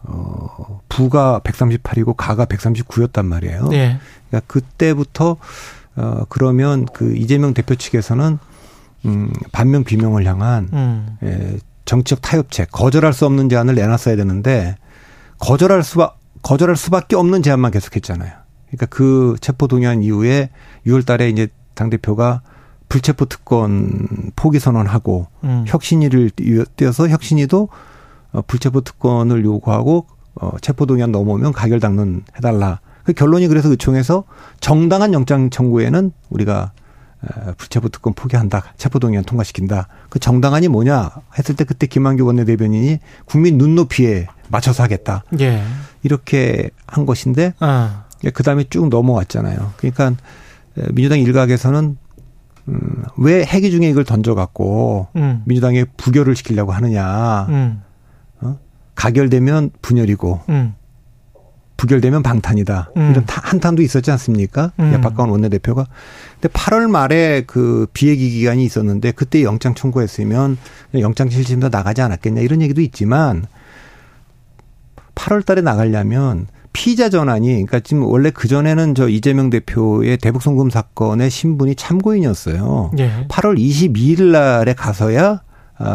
어 부가 138이고 가가 139였단 말이에요. 예. 그러니까 그때부터 어 그러면 그 이재명 대표 측에서는 음 반명 비명을 향한 음. 예, 정치적 타협책 거절할 수 없는 제안을 내놨어야 되는데 거절할 수가 거절할 수밖에 없는 제안만 계속했잖아요. 그러니까 그 체포 동의안 이후에 6월달에 이제 당 대표가 불체포 특권 포기 선언하고 음. 혁신위를 띄어서 혁신위도 어, 불체포 특권을 요구하고 어, 체포 동의안 넘어오면 가결 당론 해달라. 그 결론이 그래서 의총에서 정당한 영장 청구에는 우리가 에, 불체포 특권 포기한다. 체포 동의안 통과시킨다. 그 정당한이 뭐냐 했을 때 그때 김한규 원내대변인이 국민 눈높이에 맞춰서 하겠다. 예. 이렇게 한 것인데 아. 그 다음에 쭉 넘어왔잖아요. 그러니까 민주당 일각에서는 음, 왜 회기 중에 이걸 던져갖고 음. 민주당에 부결을 시키려고 하느냐. 음. 가결되면 분열이고 음. 부결되면 방탄이다. 음. 이런 타- 한탄도 있었지 않습니까? 음. 예, 박광원 원내대표가. 근데 8월 말에 그 비회기 기간이 있었는데 그때 영장 청구했으면 영장 실질심사 나가지 않았겠냐 이런 얘기도 있지만 8월 달에 나가려면 피의자 전환이 그러니까 지금 원래 그 전에는 저 이재명 대표의 대북 송금 사건의 신분이 참고인이었어요. 예. 8월 22일 날에 가서야 아,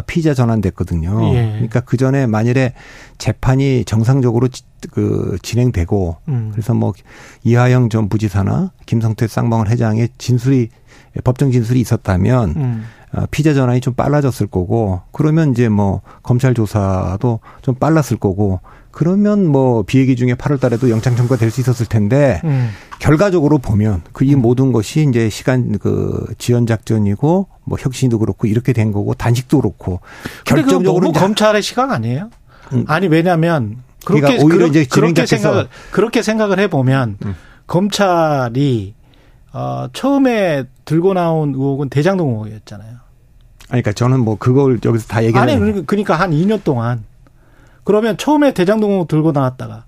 피의자 전환됐거든요. 예. 그러니까 그 전에 만일에 재판이 정상적으로 지- 그 진행되고 음. 그래서 뭐 이하영 전 부지사나 김성태 쌍방울 회장의 진술이 법정 진술이 있었다면 음. 어, 피의자 전환이 좀 빨라졌을 거고 그러면 이제 뭐 검찰 조사도 좀 빨랐을 거고 그러면 뭐 비회기 중에 8월 달에도 영장 청구가 될 수 있었을 텐데 음. 결과적으로 보면 그 이 모든 것이 이제 시간 그 지연 작전이고 뭐 혁신도 그렇고 이렇게 된 거고 단식도 그렇고 결정적으로 너무 검찰의 시각 아니에요? 음. 아니 왜냐하면 그렇게 그러니까 오히려 그러- 이제 그렇게 생각을 그렇게 생각을 해보면 음. 검찰이 어, 처음에 들고 나온 의혹은 대장동 의혹이었잖아요. 아니 그러니까 저는 뭐 그걸 여기서 다 얘기하는 아니 그러니까 한 2년 동안 그러면 처음에 대장동 들고 나왔다가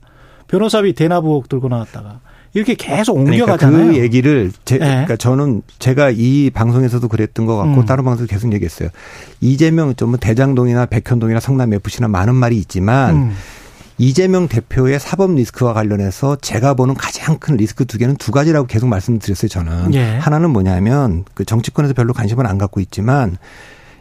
변호사비 의혹 들고 나왔다가 이렇게 계속 그러니까 옮겨가잖아요. 그 얘기를 제, 네. 그러니까 저는 제가 이 방송에서도 그랬던 것 같고 음. 다른 방송에서 계속 얘기했어요. 이재명 좀 대장동이나 백현동이나 성남 FC나 많은 말이 있지만 음. 이재명 대표의 사법 리스크와 관련해서 제가 보는 가장 큰 리스크 두 개는 두 가지라고 계속 말씀드렸어요. 저는 예. 하나는 뭐냐면 그 정치권에서 별로 관심을 안 갖고 있지만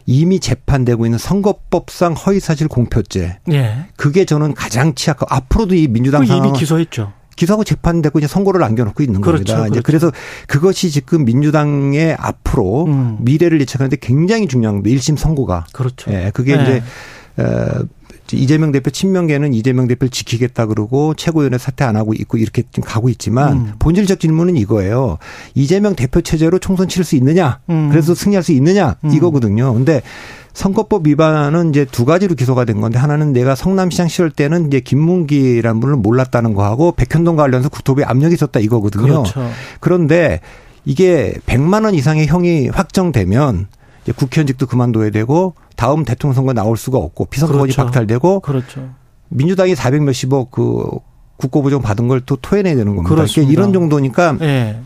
이미 재판되고 있는 선거법상 허위사실 공표죄 예. 그게 저는 가장 취약하고 앞으로도 이 민주당 그 이미 상황 기소했죠. 기소하고 재판되고 이제 선고를 남겨놓고 있는 그렇죠, 겁니다. 이제 그렇죠. 그래서 그것이 지금 민주당의 앞으로 음. 미래를 예측하는데 굉장히 중요한 겁니다. 1심 선고가. 그렇죠. 예, 그게 네. 이제 어, 이재명 대표 친명계는 이재명 대표를 지키겠다 그러고 최고위원회 사퇴 안 하고 있고 이렇게 지금 가고 있지만 음. 본질적 질문은 이거예요. 이재명 대표 체제로 총선 치를 수 있느냐? 음. 그래서 승리할 수 있느냐? 음. 이거거든요. 근데 선거법 위반은 이제 두 가지로 기소가 된 건데 하나는 내가 성남시장 시절 때는 이제 김문기라는 분을 몰랐다는 거하고 백현동 관련해서 국토부에 압력이 있었다 이거거든요. 그렇죠. 그런데 이게 100만 원 이상의 형이 확정되면 국회의원직도 그만둬야 되고 다음 대통령 선거 나올 수가 없고 피선거권이 그렇죠. 박탈되고 그렇죠. 민주당이 400 몇십억 그 국고부정 받은 걸 또 토해내야 되는 겁니다. 그렇습니다. 그러니까 이런 정도니까 예.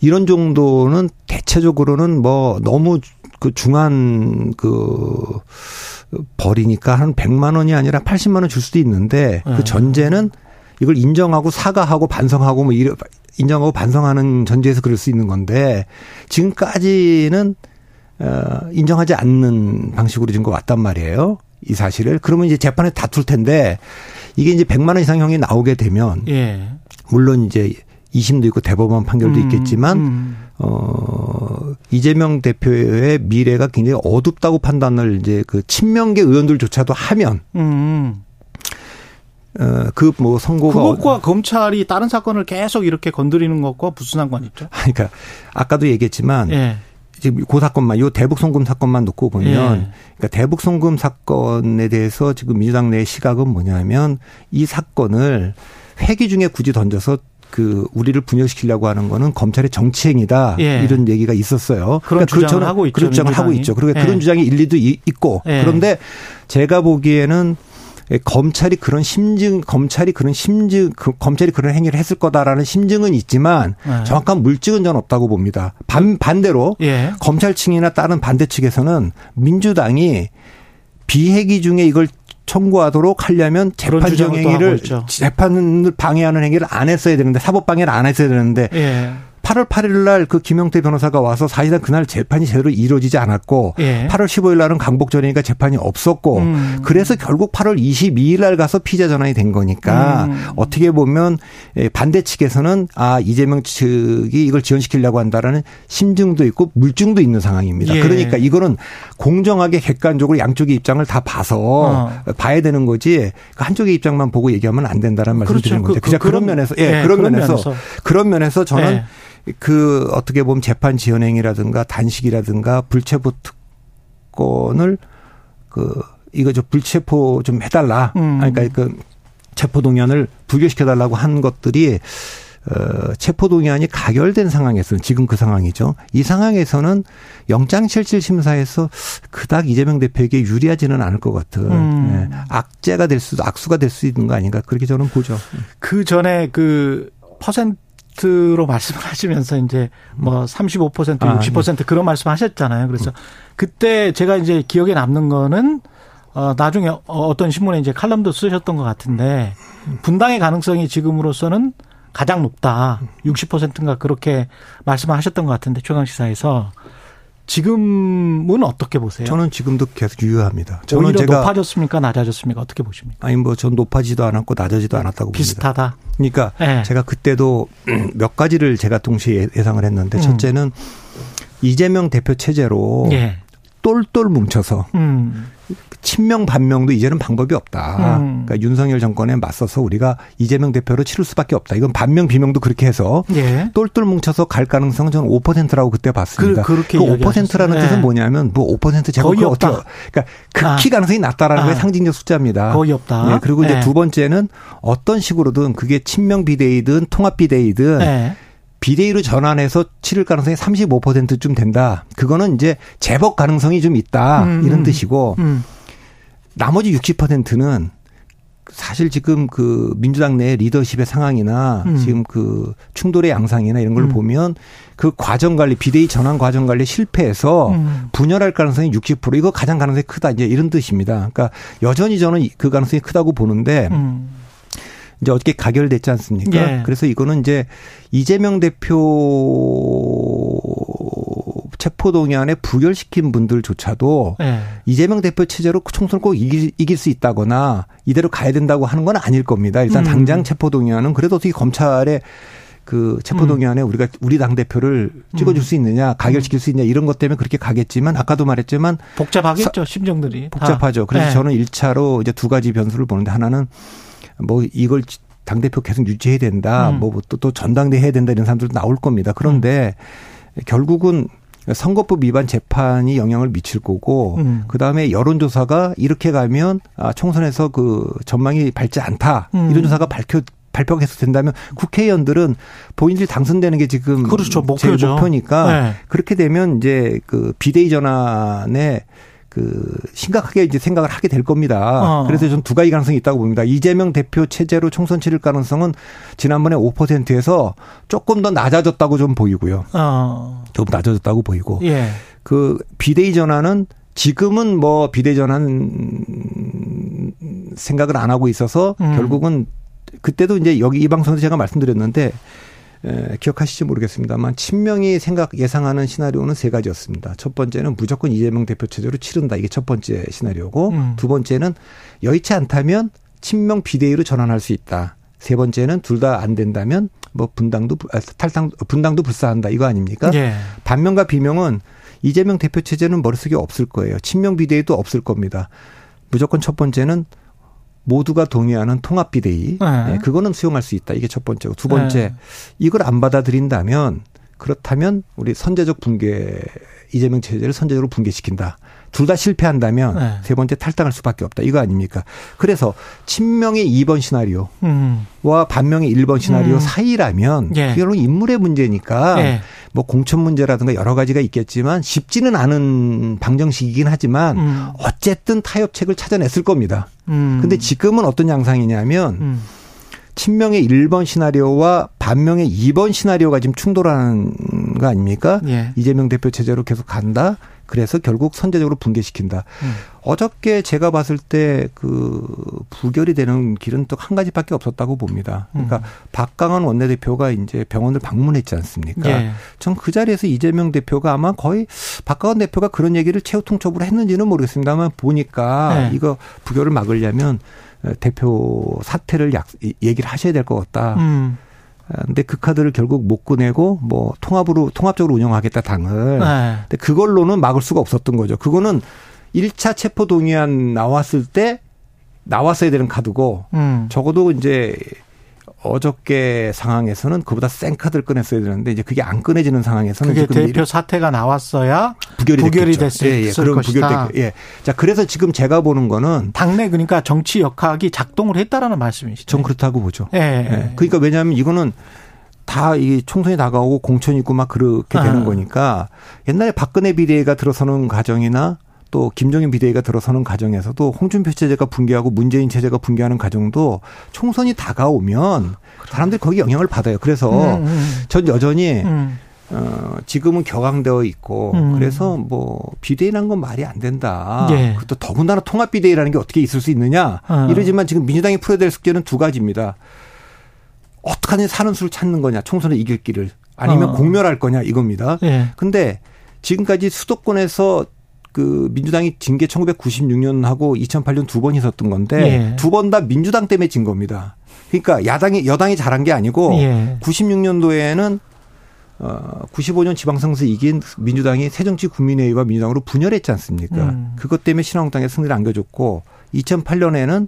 이런 정도는 대체적으로는 뭐 너무 그 중한 그 벌이니까 한 100만 원이 아니라 80만 원 줄 수도 있는데 네. 그 전제는 이걸 인정하고 사과하고 반성하고 뭐 이래 인정하고 반성하는 전제에서 그럴 수 있는 건데 지금까지는 어 인정하지 않는 방식으로 지금 왔단 말이에요. 이 사실을 그러면 이제 재판에 다툴 텐데 이게 이제 100만 원 이상 형이 나오게 되면 예. 물론 이제 2심도 있고 대법원 판결도 음, 있겠지만 음. 어 이재명 대표의 미래가 굉장히 어둡다고 판단을 이제 그 친명계 의원들조차도 하면 음. 어그 뭐 선고가 그것과 검찰이 다른 사건을 계속 이렇게 건드리는 것과 무슨 상관 있죠? 그러니까 아까도 얘기했지만 예. 지금 그 사건만 요 대북 송금 사건만 놓고 보면 예. 그러니까 대북 송금 사건에 대해서 지금 민주당 내 시각은 뭐냐면 이 사건을 회기 중에 굳이 던져서 그 우리를 분열시키려고 하는 거는 검찰의 정치행위다 예. 이런 얘기가 있었어요. 그런 그 주장을 하고 있죠, 그런 주장을 하고 민주당이. 있죠. 그리고 예. 그런 주장이 일리도 이- 있고 예. 그런데 제가 보기에는 검찰이 그런 심증, 검찰이 그런 심증, 그 검찰이 그런 행위를 했을 거다라는 심증은 있지만 예. 정확한 물증은 저는 없다고 봅니다. 반, 반대로 예. 검찰 층이나 다른 반대 측에서는 민주당이 비회기 중에 이걸 청구하도록 하려면 그런 재판 주장을 또 하고 행위를. 재판을 방해하는 행위를 안 했어야 되는데 사법 방해를 안 했어야 되는데 예. 8월 8일 날 그 김영태 변호사가 와서 사실상 그날 재판이 제대로 이루어지지 않았고 예. 8월 15일 날은 강복절이니까 재판이 없었고 음. 그래서 결국 8월 22일 날 가서 피자 전환이 된 거니까 음. 어떻게 보면 예, 반대 측에서는 아 이재명 측이 이걸 지원시키려고 한다라는 심증도 있고 물증도 있는 상황입니다. 예. 그러니까 이거는 공정하게 객관적으로 양쪽의 입장을 다 봐서 어. 봐야 되는 거지 그 한쪽의 입장만 보고 얘기하면 안 된다라는 말씀 그렇죠. 드리는 그- 거죠. 그- 그냥 그런 그런- 면에서 예, 예, 그런, 그런 면에서, 면에서. 그런 면에서 저는 예. 그 어떻게 보면 재판 지연행이라든가 단식이라든가 불체포 특권을 그 이거 저 불체포 좀 해달라. 음. 그러니까 그 체포 동의안을 부결시켜달라고 한 것들이 어, 체포 동의안이 가결된 상황에서는 지금 그 상황이죠. 이 상황에서는 영장 실질 심사에서 그닥 이재명 대표에게 유리하지는 않을 것 같은 음. 예, 악재가 될 수도 악수가 될 수 있는 거 아닌가 그렇게 저는 보죠. 그 전에 그 퍼센트 로 말씀을 하시면서 이제 뭐 35%, 아, 60% 그런 말씀 하셨잖아요. 그래서 그때 제가 이제 기억에 남는 거는 어 나중에 어떤 신문에 이제 칼럼도 쓰셨던 것 같은데 분당의 가능성이 지금으로서는 가장 높다. 60%인가 그렇게 말씀하셨던 것 같은데 최강 시사에서 지금은 어떻게 보세요? 저는 지금도 계속 유효합니다. 저는 오히려 제가 높아졌습니까? 낮아졌습니까? 어떻게 보십니까? 아니 뭐 전 높아지도 않았고 낮아지도 않았다고 봅니다. 비슷하다. 그러니까 네. 제가 그때도 몇 가지를 제가 동시에 예상을 했는데 음. 첫째는 이재명 대표 체제로 예. 똘똘 뭉쳐서 음. 친명 반명도 이제는 방법이 없다. 음. 그러니까 윤석열 정권에 맞서서 우리가 이재명 대표로 치를 수밖에 없다. 이건 반명 비명도 그렇게 해서 예. 똘똘 뭉쳐서 갈 가능성은 저는 5%라고 그때 봤습니다. 그- 그렇게 5%라는 이야기하셨어요. 뜻은 네. 뭐냐면 뭐 5% 제가 거의 그걸 없다. 어떻게 그러니까 극히 아. 가능성이 낮다라는 아. 게 상징적 숫자입니다. 거의 없다. 예, 그리고 이제 예. 두 번째는 어떤 식으로든 그게 친명 비대위든 통합 비대위든 예. 비대위로 전환해서 치를 가능성이 35%쯤 된다. 그거는 이제 재법 가능성이 좀 있다. 음, 이런 음. 뜻이고 음. 나머지 60%는 사실 지금 그 민주당 내 리더십의 상황이나 음. 지금 그 충돌의 양상이나 이런 걸 음. 보면 그 과정 관리 비대위 전환 과정 관리 실패해서 음. 분열할 가능성이 60% 이거 가장 가능성이 크다 이제 이런 뜻입니다. 그러니까 여전히 저는 그 가능성이 크다고 보는데 음. 이제 어떻게 가결됐지 않습니까? 예. 그래서 이거는 이제 이재명 대표 체포동의안에 부결시킨 분들조차도 예. 이재명 대표 체제로 총선을 꼭 이길, 이길 수 있다거나 이대로 가야 된다고 하는 건 아닐 겁니다. 일단 음. 당장 체포동의안은 그래도 어떻게 검찰에 그 체포동의안에 음. 우리가 우리 당 대표를 찍어줄 수 있느냐, 가결시킬 수 있냐 이런 것 때문에 그렇게 가겠지만 아까도 말했지만 복잡하겠죠 심정들이 다. 복잡하죠. 그래서 네. 저는 1차로 이제 두 가지 변수를 보는데 하나는 뭐 이걸 당 대표 계속 유지해야 된다. 음. 뭐또 또 전당대 해야 된다 이런 사람들도 나올 겁니다. 그런데 결국은 선거법 위반 재판이 영향을 미칠 거고 음. 그다음에 여론조사가 이렇게 가면 아 총선에서 그 전망이 밝지 않다. 음. 이런 조사가 밝혀 발표가 계속 된다면 국회의원들은 본인들이 당선되는 게 지금 그렇죠. 목표죠. 목표니까 네. 그렇게 되면 이제 그 비대위 전환에 그 심각하게 이제 생각을 하게 될 겁니다. 어. 그래서 전두 가지 가능성이 있다고 봅니다. 이재명 대표 체제로 총선 치를 가능성은 지난번에 5%에서 조금 더 낮아졌다고 좀 보이고요. 어. 조금 낮아졌다고 보이고 예. 그 비대위 전환은 지금은 뭐 비대위 전환 생각을 안 하고 있어서 음. 결국은 그때도 이제 여기 이 방송에서 제가 말씀드렸는데 에, 기억하실지 모르겠습니다만 친명이 생각 예상하는 시나리오는 세 가지였습니다. 첫 번째는 무조건 이재명 대표 체제로 치른다 이게 첫 번째 시나리오고 음. 두 번째는 여의치 않다면 친명 비대위로 전환할 수 있다. 세 번째는 둘 다 안 된다면 뭐 분당도 불- 아, 탈당 분당도 불사한다 이거 아닙니까? 예. 반면과 비명은 이재명 대표 체제는 머릿속에 없을 거예요. 친명 비대위도 없을 겁니다. 무조건 첫 번째는 모두가 동의하는 통합 비대위. 네. 네, 그거는 수용할 수 있다. 이게 첫 번째고 두 번째 네. 이걸 안 받아들인다면 그렇다면 우리 선제적 붕괴 이재명 체제를 선제적으로 붕괴시킨다. 둘 다 실패한다면 네. 세 번째 탈당할 수밖에 없다. 이거 아닙니까? 그래서 친명의 2번 시나리오 음. 와 반명의 1번 시나리오 음. 사이라면 예. 그게 결국 인물의 문제니까 예. 뭐 공천 문제라든가 여러 가지가 있겠지만 쉽지는 않은 방정식이긴 하지만 음. 어쨌든 타협책을 찾아냈을 겁니다. 음. 근데 지금은 어떤 양상이냐면 음. 친명의 1번 시나리오와 반명의 2번 시나리오가 지금 충돌하는 거 아닙니까? 예. 이재명 대표 체제로 계속 간다. 그래서 결국 선제적으로 붕괴시킨다. 음. 어저께 제가 봤을 때 그 부결이 되는 길은 또 한 가지밖에 없었다고 봅니다. 그러니까 음. 박강원 원내대표가 이제 병원을 방문했지 않습니까? 예. 전그 자리에서 이재명 대표가 아마 거의 박강원 대표가 그런 얘기를 최후 통첩으로 했는지는 모르겠습니다만 보니까 네. 이거 부결을 막으려면 대표 사퇴를 약, 얘기를 하셔야 될 것 같다. 음. 근데 그 카드를 결국 못 꺼내고 뭐 통합으로 통합적으로 운영하겠다 당을. 네. 근데 그걸로는 막을 수가 없었던 거죠. 그거는 1차 체포 동의안 나왔을 때 나왔어야 되는 카드고 음. 적어도 이제 어저께 상황에서는 그보다 센 카드를 꺼냈어야 되는데 이제 그게 안 꺼내지는 상황에서는 그게 지금 대표 사태가 나왔어야 부결이, 부결이. 됐을 예, 예. 그럼 것이다. 부결 됐 예. 자, 그래서 지금 제가 보는 거는 당내 그러니까 정치 역학이 작동을 했다라는 말씀이시죠. 전 그렇다고 보죠. 예. 예. 그러니까 왜냐하면 이거는 다이 총선이 다가오고 공천이 있고 막 그렇게 되는 아. 거니까 옛날에 박근혜 비대위가 들어서는 과정이나 또 김종인 비대위가 들어서는 과정에서도 홍준표 체제가 붕괴하고 문재인 체제가 붕괴하는 과정도 총선이 다가오면 사람들이 거기 영향을 받아요. 그래서 음, 음. 전 여전히 음. 어, 지금은 격앙되어 있고 음. 그래서 뭐 비대위라는 건 말이 안 된다. 예. 그것도 더군다나 통합 비대위라는 게 어떻게 있을 수 있느냐. 어. 이러지만 지금 민주당이 풀어야 될 숙제는 두 가지입니다. 어떡하냐 사는 수를 찾는 거냐. 총선에 이길 길을 아니면 어. 공멸할 거냐 이겁니다. 예. 근데 지금까지 수도권에서 그 민주당이 진게 1996년하고 2008년 두 번 있었던 건데 예. 두번 다 민주당 때문에 진 겁니다. 그러니까 야당이 여당이 잘한 게 아니고 예. 96년도에는 어 95년 지방선거에서 이긴 민주당이 새정치 국민회의와 민주당으로 분열했지 않습니까? 음. 그것 때문에 신한국당에 승리를 안겨줬고 2008년에는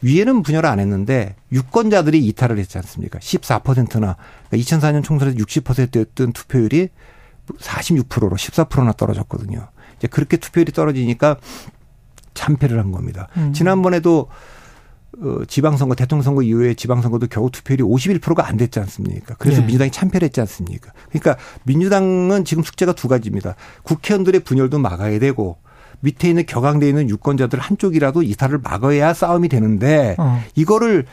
위에는 분열을 안 했는데 유권자들이 이탈을 했지 않습니까? 14%나 그러니까 2004년 총선에서 60%였던 투표율이 46%로 14%나 떨어졌거든요. 이제 그렇게 투표율이 떨어지니까 참패를 한 겁니다. 음. 지난번에도 어, 지방선거, 대통령 선거 이후에 지방선거도 겨우 투표율이 51%가 안 됐지 않습니까? 그래서 예. 민주당이 참패를 했지 않습니까? 그러니까 민주당은 지금 숙제가 두 가지입니다. 국회의원들의 분열도 막아야 되고 밑에 있는 격앙돼 있는 유권자들 한쪽이라도 이사를 막아야 싸움이 되는데 어. 이거를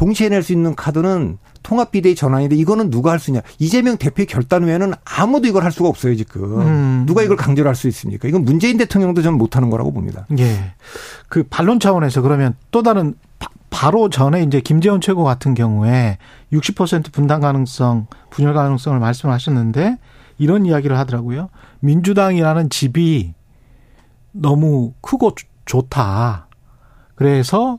동시에 낼 수 있는 카드는 통합 비대위 전환인데 이거는 누가 할수 있냐? 이재명 대표의 결단 외에는 아무도 이걸 할 수가 없어요 지금. 음. 누가 이걸 강제로 할 수 있습니까? 이건 문재인 대통령도 전 못하는 거라고 봅니다. 예. 그 반론 차원에서 그러면 또 다른 바, 바로 전에 이제 김재원 최고 같은 경우에 60% 분당 가능성, 분열 가능성을 말씀하셨는데 이런 이야기를 하더라고요. 민주당이라는 집이 너무 크고 좋- 좋다. 그래서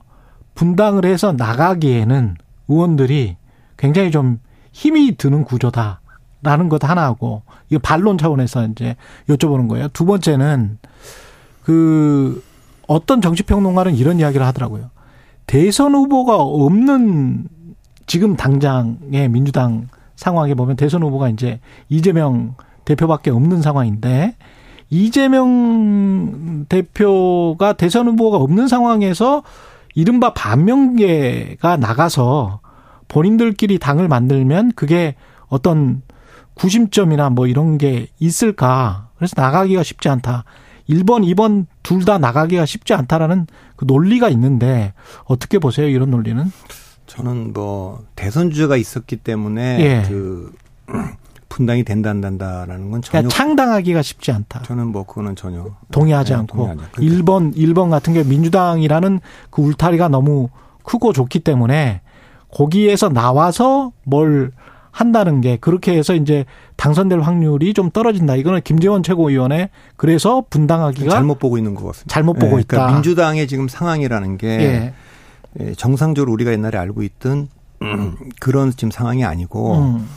분당을 해서 나가기에는 의원들이 굉장히 좀 힘이 드는 구조다라는 것 하나하고 이거 반론 차원에서 이제 여쭤보는 거예요. 두 번째는 그 어떤 정치평론가는 이런 이야기를 하더라고요. 대선 후보가 없는 지금 당장의 민주당 상황에 보면 대선 후보가 이제 이재명 대표밖에 없는 상황인데 이재명 대표가 대선 후보가 없는 상황에서 이른바 반명계가 나가서 본인들끼리 당을 만들면 그게 어떤 구심점이나 뭐 이런 게 있을까. 그래서 나가기가 쉽지 않다. 1번, 2번 둘 다 나가기가 쉽지 않다라는 그 논리가 있는데 어떻게 보세요? 이런 논리는? 저는 뭐 대선 주자가 있었기 때문에 예. 그 분당이 된다라는 건 전혀 그러니까 창당하기가 쉽지 않다. 저는 뭐 그거는 전혀 동의하지 네, 않고 동의하지 않고. 그러니까 1번 1번 같은 게 민주당이라는 그 울타리가 너무 크고 좋기 때문에 거기에서 나와서 뭘 한다는 게 그렇게 해서 이제 당선될 확률이 좀 떨어진다. 이거는 김재원 최고위원의 그래서 분당하기가 잘못 보고 있는 것 같습니다. 잘못 보고 예, 있다. 그러니까 민주당의 지금 상황이라는 게 예. 예, 정상적으로 우리가 옛날에 알고 있던 음, 그런 지금 상황이 아니고 음.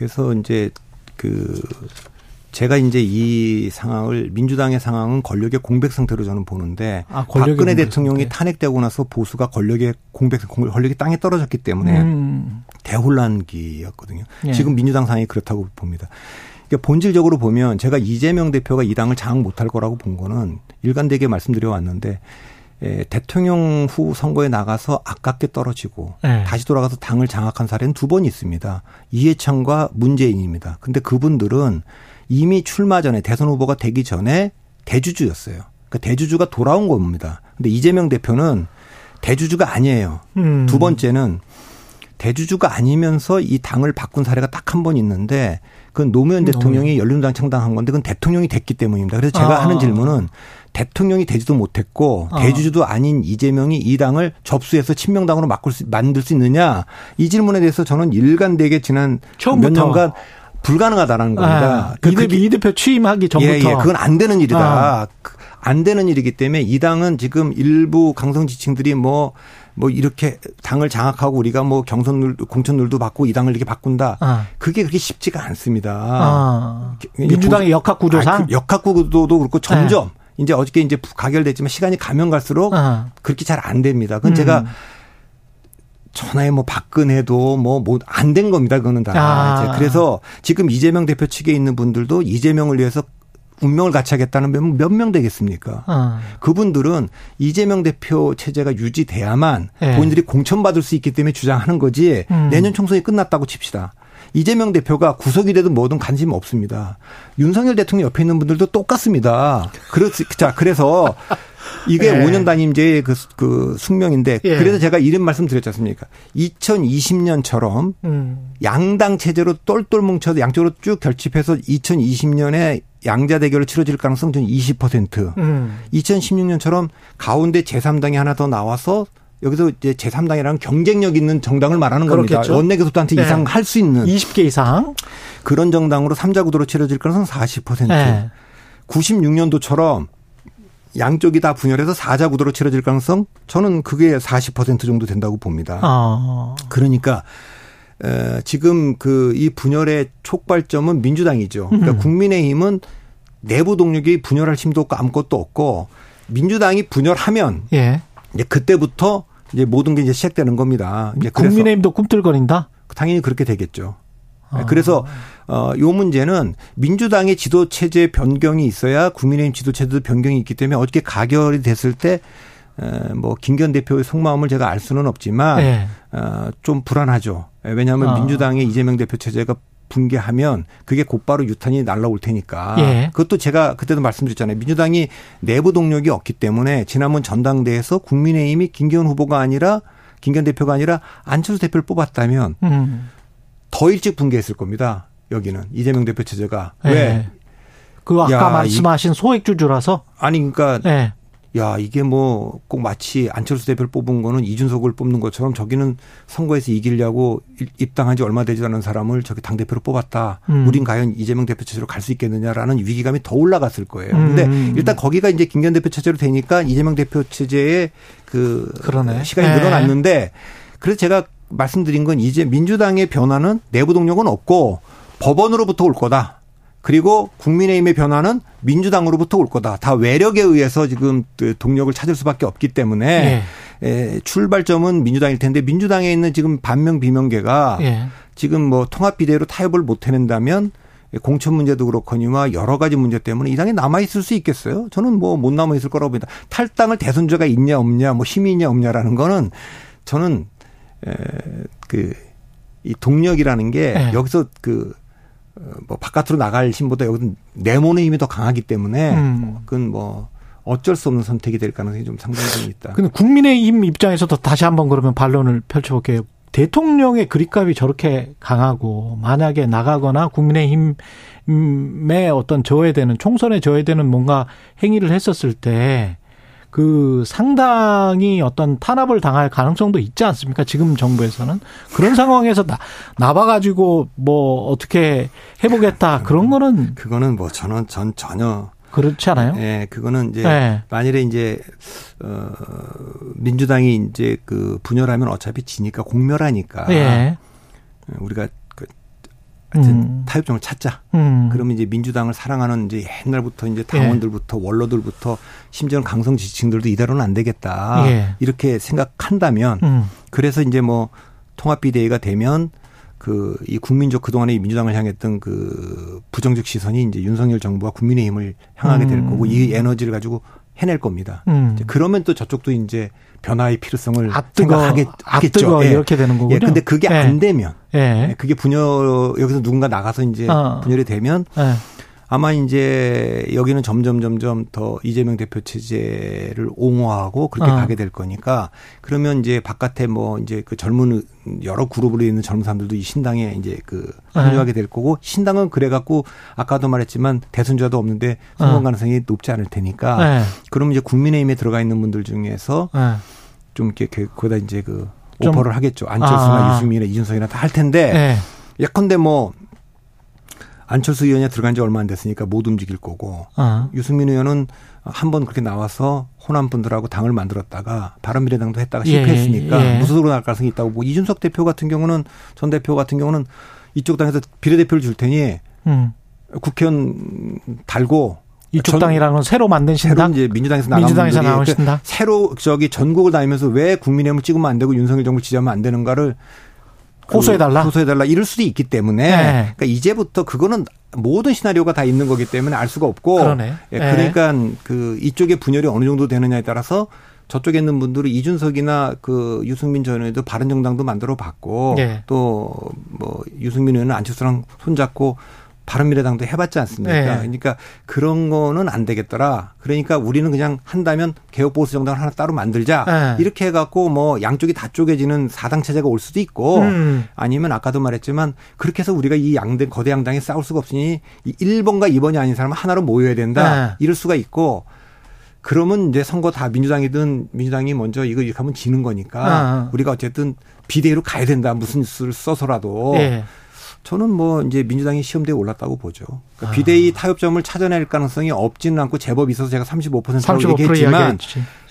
그래서 이제 그 제가 이제 이 상황을 민주당의 상황은 권력의 공백 상태로 저는 보는데 아, 박근혜 대통령이. 탄핵되고 나서 보수가 권력의 공백 권력이 땅에 떨어졌기 때문에 음. 대혼란기였거든요. 예. 지금 민주당 상황이 그렇다고 봅니다. 그러니까 본질적으로 보면 제가 이재명 대표가 이 당을 장악 못할 거라고 본 거는 일관되게 말씀드려 왔는데 에, 대통령 후 선거에 나가서 아깝게 떨어지고 예. 다시 돌아가서 당을 장악한 사례는 두 번 있습니다. 이해창과 문재인입니다. 근데 그분들은 이미 출마 전에 대선 후보가 되기 전에 대주주였어요. 그러니까 대주주가 돌아온 겁니다. 근데 이재명 대표는 대주주가 아니에요. 음. 두 번째는 대주주가 아니면서 이 당을 바꾼 사례가 딱 한 번 있는데 그건 노무현 대통령이 열린우당 창당한 건데 그건 대통령이 됐기 때문입니다. 그래서 제가 아. 하는 질문은 대통령이 되지도 못했고 아. 대주주도 아닌 이재명이 이 당을 접수해서 친명당으로 바꿀 수, 만들 수 있느냐 이 질문에 대해서 저는 일관되게 지난 처음부터. 몇 년간 불가능하다라는 겁니다. 아, 그- 그게- 이 대표 취임하기 전부터 예, 예. 그건 안 되는 일이다. 아. 그- 안 되는 일이기 때문에 이 당은 지금 일부 강성 지층들이 뭐, 뭐 이렇게 당을 장악하고 우리가 뭐 경선 룰, 공천 룰도 받고 이 당을 이렇게 바꾼다. 아. 그게 그렇게 쉽지가 않습니다. 아. 민주당의 보- 역학 구조상 아, 그 역학 구도도 그렇고 점점 이제 어저께 이제 가결됐지만 시간이 가면 갈수록 아. 그렇게 잘 안 됩니다. 그건 음. 제가 전화에 뭐 박근혜도 뭐 뭐 안 된 겁니다. 그거는 다. 아. 이제 그래서 지금 이재명 대표 측에 있는 분들도 이재명을 위해서 운명을 같이 하겠다는 면몇명 되겠습니까? 아. 그분들은 이재명 대표 체제가 유지돼야만 예. 본인들이 공천받을 수 있기 때문에 주장하는 거지 음. 내년 총선이 끝났다고 칩시다. 이재명 대표가 구속이 되든 뭐든 관심 없습니다. 윤석열 대통령 옆에 있는 분들도 똑같습니다. 그렇지. 자, 그래서 이게 예. 5년 단임제의 그, 그 숙명인데 예. 그래서 제가 이런 말씀 드렸지 않습니까? 2020년처럼 음. 양당 체제로 똘똘 뭉쳐서 양쪽으로 쭉 결집해서 2020년에 양자 대결을 치러질 가능성 저는 20%. 음. 2016년처럼 가운데 제3당이 하나 더 나와서 여기서 이제 제3당이라는 경쟁력 있는 정당을 말하는 겁니다. 그렇겠죠. 원내교섭단체 네. 이상 할 수 있는 20개 이상. 그런 정당으로 3자 구도로 치러질 가능성 40%. 네. 96년도처럼 양쪽이 다 분열해서 4자 구도로 치러질 가능성 저는 그게 40% 정도 된다고 봅니다. 아. 그러니까 에, 지금 그 이 분열의 촉발점은 민주당이죠. 그러니까 음. 국민의힘은 내부 동력이 분열할 힘도 없고 아무것도 없고 민주당이 분열하면 예. 이제 그때부터 이제 모든 게 이제 시작되는 겁니다. 이제 국민의힘도 꿈틀거린다. 당연히 그렇게 되겠죠. 아. 그래서 어, 요 문제는 민주당의 지도 체제 변경이 있어야 국민의힘 지도 체제도 변경이 있기 때문에 어떻게 가결이 됐을 때 에, 뭐 김기현 대표의 속마음을 제가 알 수는 없지만 예. 어, 좀 불안하죠. 왜냐하면 아. 민주당의 이재명 대표 체제가 붕괴하면 그게 곧바로 유탄이 날라올 테니까. 예. 그것도 제가 그때도 말씀드렸잖아요. 민주당이 내부 동력이 없기 때문에 지난번 전당대회에서 국민의힘이 김기현 후보가 아니라 김기현 대표가 아니라 안철수 대표를 뽑았다면 음. 더 일찍 붕괴했을 겁니다. 여기는 이재명 대표 체제가 예. 왜 그 아까 야, 말씀하신 소액주주라서 아니 그러니까 예. 야 이게 뭐 꼭 마치 안철수 대표를 뽑은 거는 이준석을 뽑는 것처럼 저기는 선거에서 이기려고 입당한 지 얼마 되지 않은 사람을 저기 당 대표로 뽑았다. 음. 우린 과연 이재명 대표 체제로 갈 수 있겠느냐라는 위기감이 더 올라갔을 거예요. 음. 근데 일단 거기가 이제 김기현 대표 체제로 되니까 이재명 대표 체제의 그 그러네. 시간이 예. 늘어났는데 그래서 제가 말씀드린 건 이제 민주당의 변화는 내부 동력은 없고 법원으로부터 올 거다. 그리고 국민의힘의 변화는 민주당으로부터 올 거다. 다 외력에 의해서 지금 그 동력을 찾을 수밖에 없기 때문에 예. 에, 출발점은 민주당일 텐데 민주당에 있는 지금 반명 비명계가 예. 지금 뭐 통합 비대로 타협을 못 해낸다면 공천 문제도 그렇거니와 여러 가지 문제 때문에 이 당에 남아 있을 수 있겠어요? 저는 뭐 못 남아 있을 거라고 봅니다. 탈당을 대선자가 있냐 없냐, 뭐 힘이 있냐 없냐라는 거는 저는 에그 이 동력이라는 게 네. 여기서 그 어, 뭐 바깥으로 나갈 힘보다 여기는 내모는 힘이 더 강하기 때문에 음. 그건 뭐 어쩔 수 없는 선택이 될 가능성이 좀 상당히 좀 있다. 근데 국민의힘 입장에서도 다시 한번 그러면 반론을 펼쳐볼게요. 대통령의 그립감이 저렇게 강하고 만약에 나가거나 국민의힘에 어떤 저해되는 총선에 저해되는 뭔가 행위를 했었을 때 그 상당히 어떤 탄압을 당할 가능성도 있지 않습니까? 지금 정부에서는 그런 상황에서 나 나봐 가지고 뭐 어떻게 해보겠다 그런 거는 그거는 뭐 저는 전 전혀 그렇지 않아요? 예, 그거는 이제 네. 만일에 이제 어 민주당이 이제 그 분열하면 어차피 지니까 공멸하니까 예. 우리가 그 하여튼 음. 타협점을 찾자. 음. 그러면 이제 민주당을 사랑하는 이제 옛날부터 이제 당원들부터 원로들부터 심지어는 강성 지지층들도 이대로는 안 되겠다. 예. 이렇게 생각한다면 음. 그래서 이제 뭐 통합 비대위가 되면 그 이 국민적 그동안의 이 민주당을 향했던 그 부정적 시선이 이제 윤석열 정부와 국민의힘을 향하게 될 음. 거고 이 에너지를 가지고 해낼 겁니다. 음. 그러면 또 저쪽도 이제 변화의 필요성을 아 뜨거, 생각하겠, 아 하겠죠. 뜨거 예. 이렇게 되는 거군요. 예, 근데 그게 예. 안 되면 예. 예, 그게 분열 여기서 누군가 나가서 이제 어. 분열이 되면 예. 아마 이제 여기는 점점 점점 더 이재명 대표 체제를 옹호하고 그렇게 어. 가게 될 거니까 그러면 이제 바깥에 뭐 이제 그 젊은 여러 그룹으로 있는 젊은 사람들도 이 신당에 이제 그 네. 합류하게 될 거고 신당은 그래 갖고 아까도 말했지만 대선자도 없는데 성공 어. 가능성이 높지 않을 테니까 예. 그러면 이제 국민의힘에 들어가 있는 분들 중에서 예. 좀 이렇게 그- 거기다 이제 그 좀- 오퍼를 하겠죠. 안철수나 아. 유승민이나 이준석이나 다 할 텐데 예. 예컨대 뭐 안철수 의원이 들어간 지 얼마 안 됐으니까 못 움직일 거고 어. 유승민 의원은 한 번 그렇게 나와서 호남 분들하고 당을 만들었다가 바른미래당도 했다가 예, 실패했으니까 예. 무소속으로 나갈 가능성이 있다고 뭐 이준석 대표 같은 경우는 전 대표 같은 경우는 이쪽 당에서 비례대표를 줄 테니 음. 국회의원 달고 이쪽 전- 당이라는 건 새로 만든 새로 신당. 이제 민주당에서 나간 민주당에서 나온 그 신당. 새로 저기 전국을 다니면서 왜 국민의힘을 찍으면 안 되고 윤석열 정부 지지하면 안 되는가를 그 호소해달라? 호소해달라 이럴 수도 있기 때문에 네. 그러니까 이제부터 그거는 모든 시나리오가 다 있는 거기 때문에 알 수가 없고 그러네. 예, 네. 그러니까 그 이쪽의 분열이 어느 정도 되느냐에 따라서 저쪽에 있는 분들은 이준석이나 그 유승민 전 의원도 바른정당도 만들어 봤고 네. 또뭐 유승민 의원은 안철수랑 손잡고 바른미래당도 해봤지 않습니까? 네. 그러니까 그런 거는 안 되겠더라. 그러니까 우리는 그냥 한다면 개혁보수 정당을 하나 따로 만들자. 네. 이렇게 해갖고 뭐 양쪽이 다 쪼개지는 사당 체제가 올 수도 있고 음. 아니면 아까도 말했지만 그렇게 해서 우리가 이 양대 거대 양당이 싸울 수가 없으니 이 1번과 2번이 아닌 사람은 하나로 모여야 된다. 네. 이럴 수가 있고 그러면 이제 선거 다 민주당이든 민주당이 먼저 이거 이렇게 하면 지는 거니까 아. 우리가 어쨌든 비대위로 가야 된다. 무슨 수를 써서라도 예. 저는 뭐 이제 민주당이 시험대에 올랐다고 보죠. 그러니까 아. 비대위 타협점을 찾아낼 가능성이 없지는 않고 제법 있어서 제가 35%라고 35% 얘기했지만.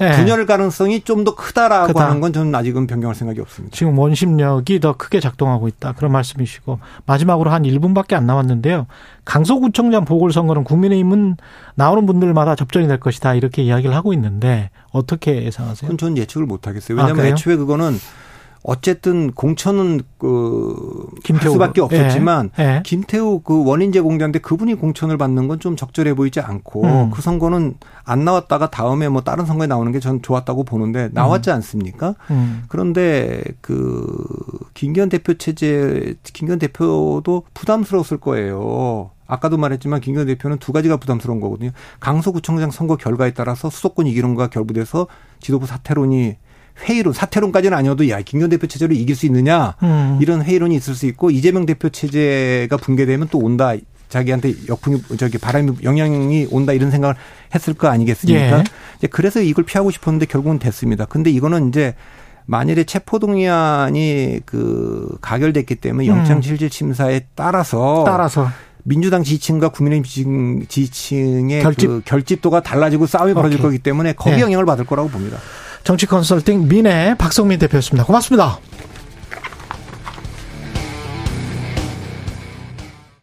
예. 분열 가능성이 좀 더 크다라고 크다. 하는 건 저는 아직은 변경할 생각이 없습니다. 지금 원심력이 더 크게 작동하고 있다. 그런 말씀이시고 마지막으로 한 1분밖에 안 남았는데요. 강서구청장 보궐선거는 국민의힘은 나오는 분들마다 접전이 될 것이다. 이렇게 이야기를 하고 있는데 어떻게 예상하세요? 그건 저는 예측을 못 하겠어요. 아, 왜냐하면 그래요? 애초에 그거는 어쨌든 공천은 그 김태우. 수밖에 없었지만 예, 예. 김태우 그 원인 제 공자인데 그분이 공천을 받는 건 좀 적절해 보이지 않고 음. 그 선거는 안 나왔다가 다음에 뭐 다른 선거에 나오는 게 전 좋았다고 보는데 나왔지 않습니까? 음. 그런데 그 김기현 대표 체제 김기현 대표도 부담스러웠을 거예요. 아까도 말했지만 김기현 대표는 두 가지가 부담스러운 거거든요. 강서구청장 선거 결과에 따라서 수도권 이기론과 결부돼서 지도부 사퇴론이 회의론, 사퇴론까지는 아니어도 야 김기현 대표 체제로 이길 수 있느냐 음. 이런 회의론이 있을 수 있고 이재명 대표 체제가 붕괴되면 또 온다. 자기한테 역풍이 저기 바람이 영향이 온다 이런 생각을 했을 거 아니겠습니까? 예. 이제 그래서 이걸 피하고 싶었는데 결국은 됐습니다. 근데 이거는 이제 만일에 체포동의안이 그 가결됐기 때문에 영장실질 심사에 따라서 음. 따라서 민주당 지지층과 국민의힘 지지층, 지지층의 결집. 그 결집도가 달라지고 싸움이 벌어질 오케이. 거기 때문에 거기에 네. 영향을 받을 거라고 봅니다. 정치 컨설팅 민의 박성민 대표였습니다. 고맙습니다.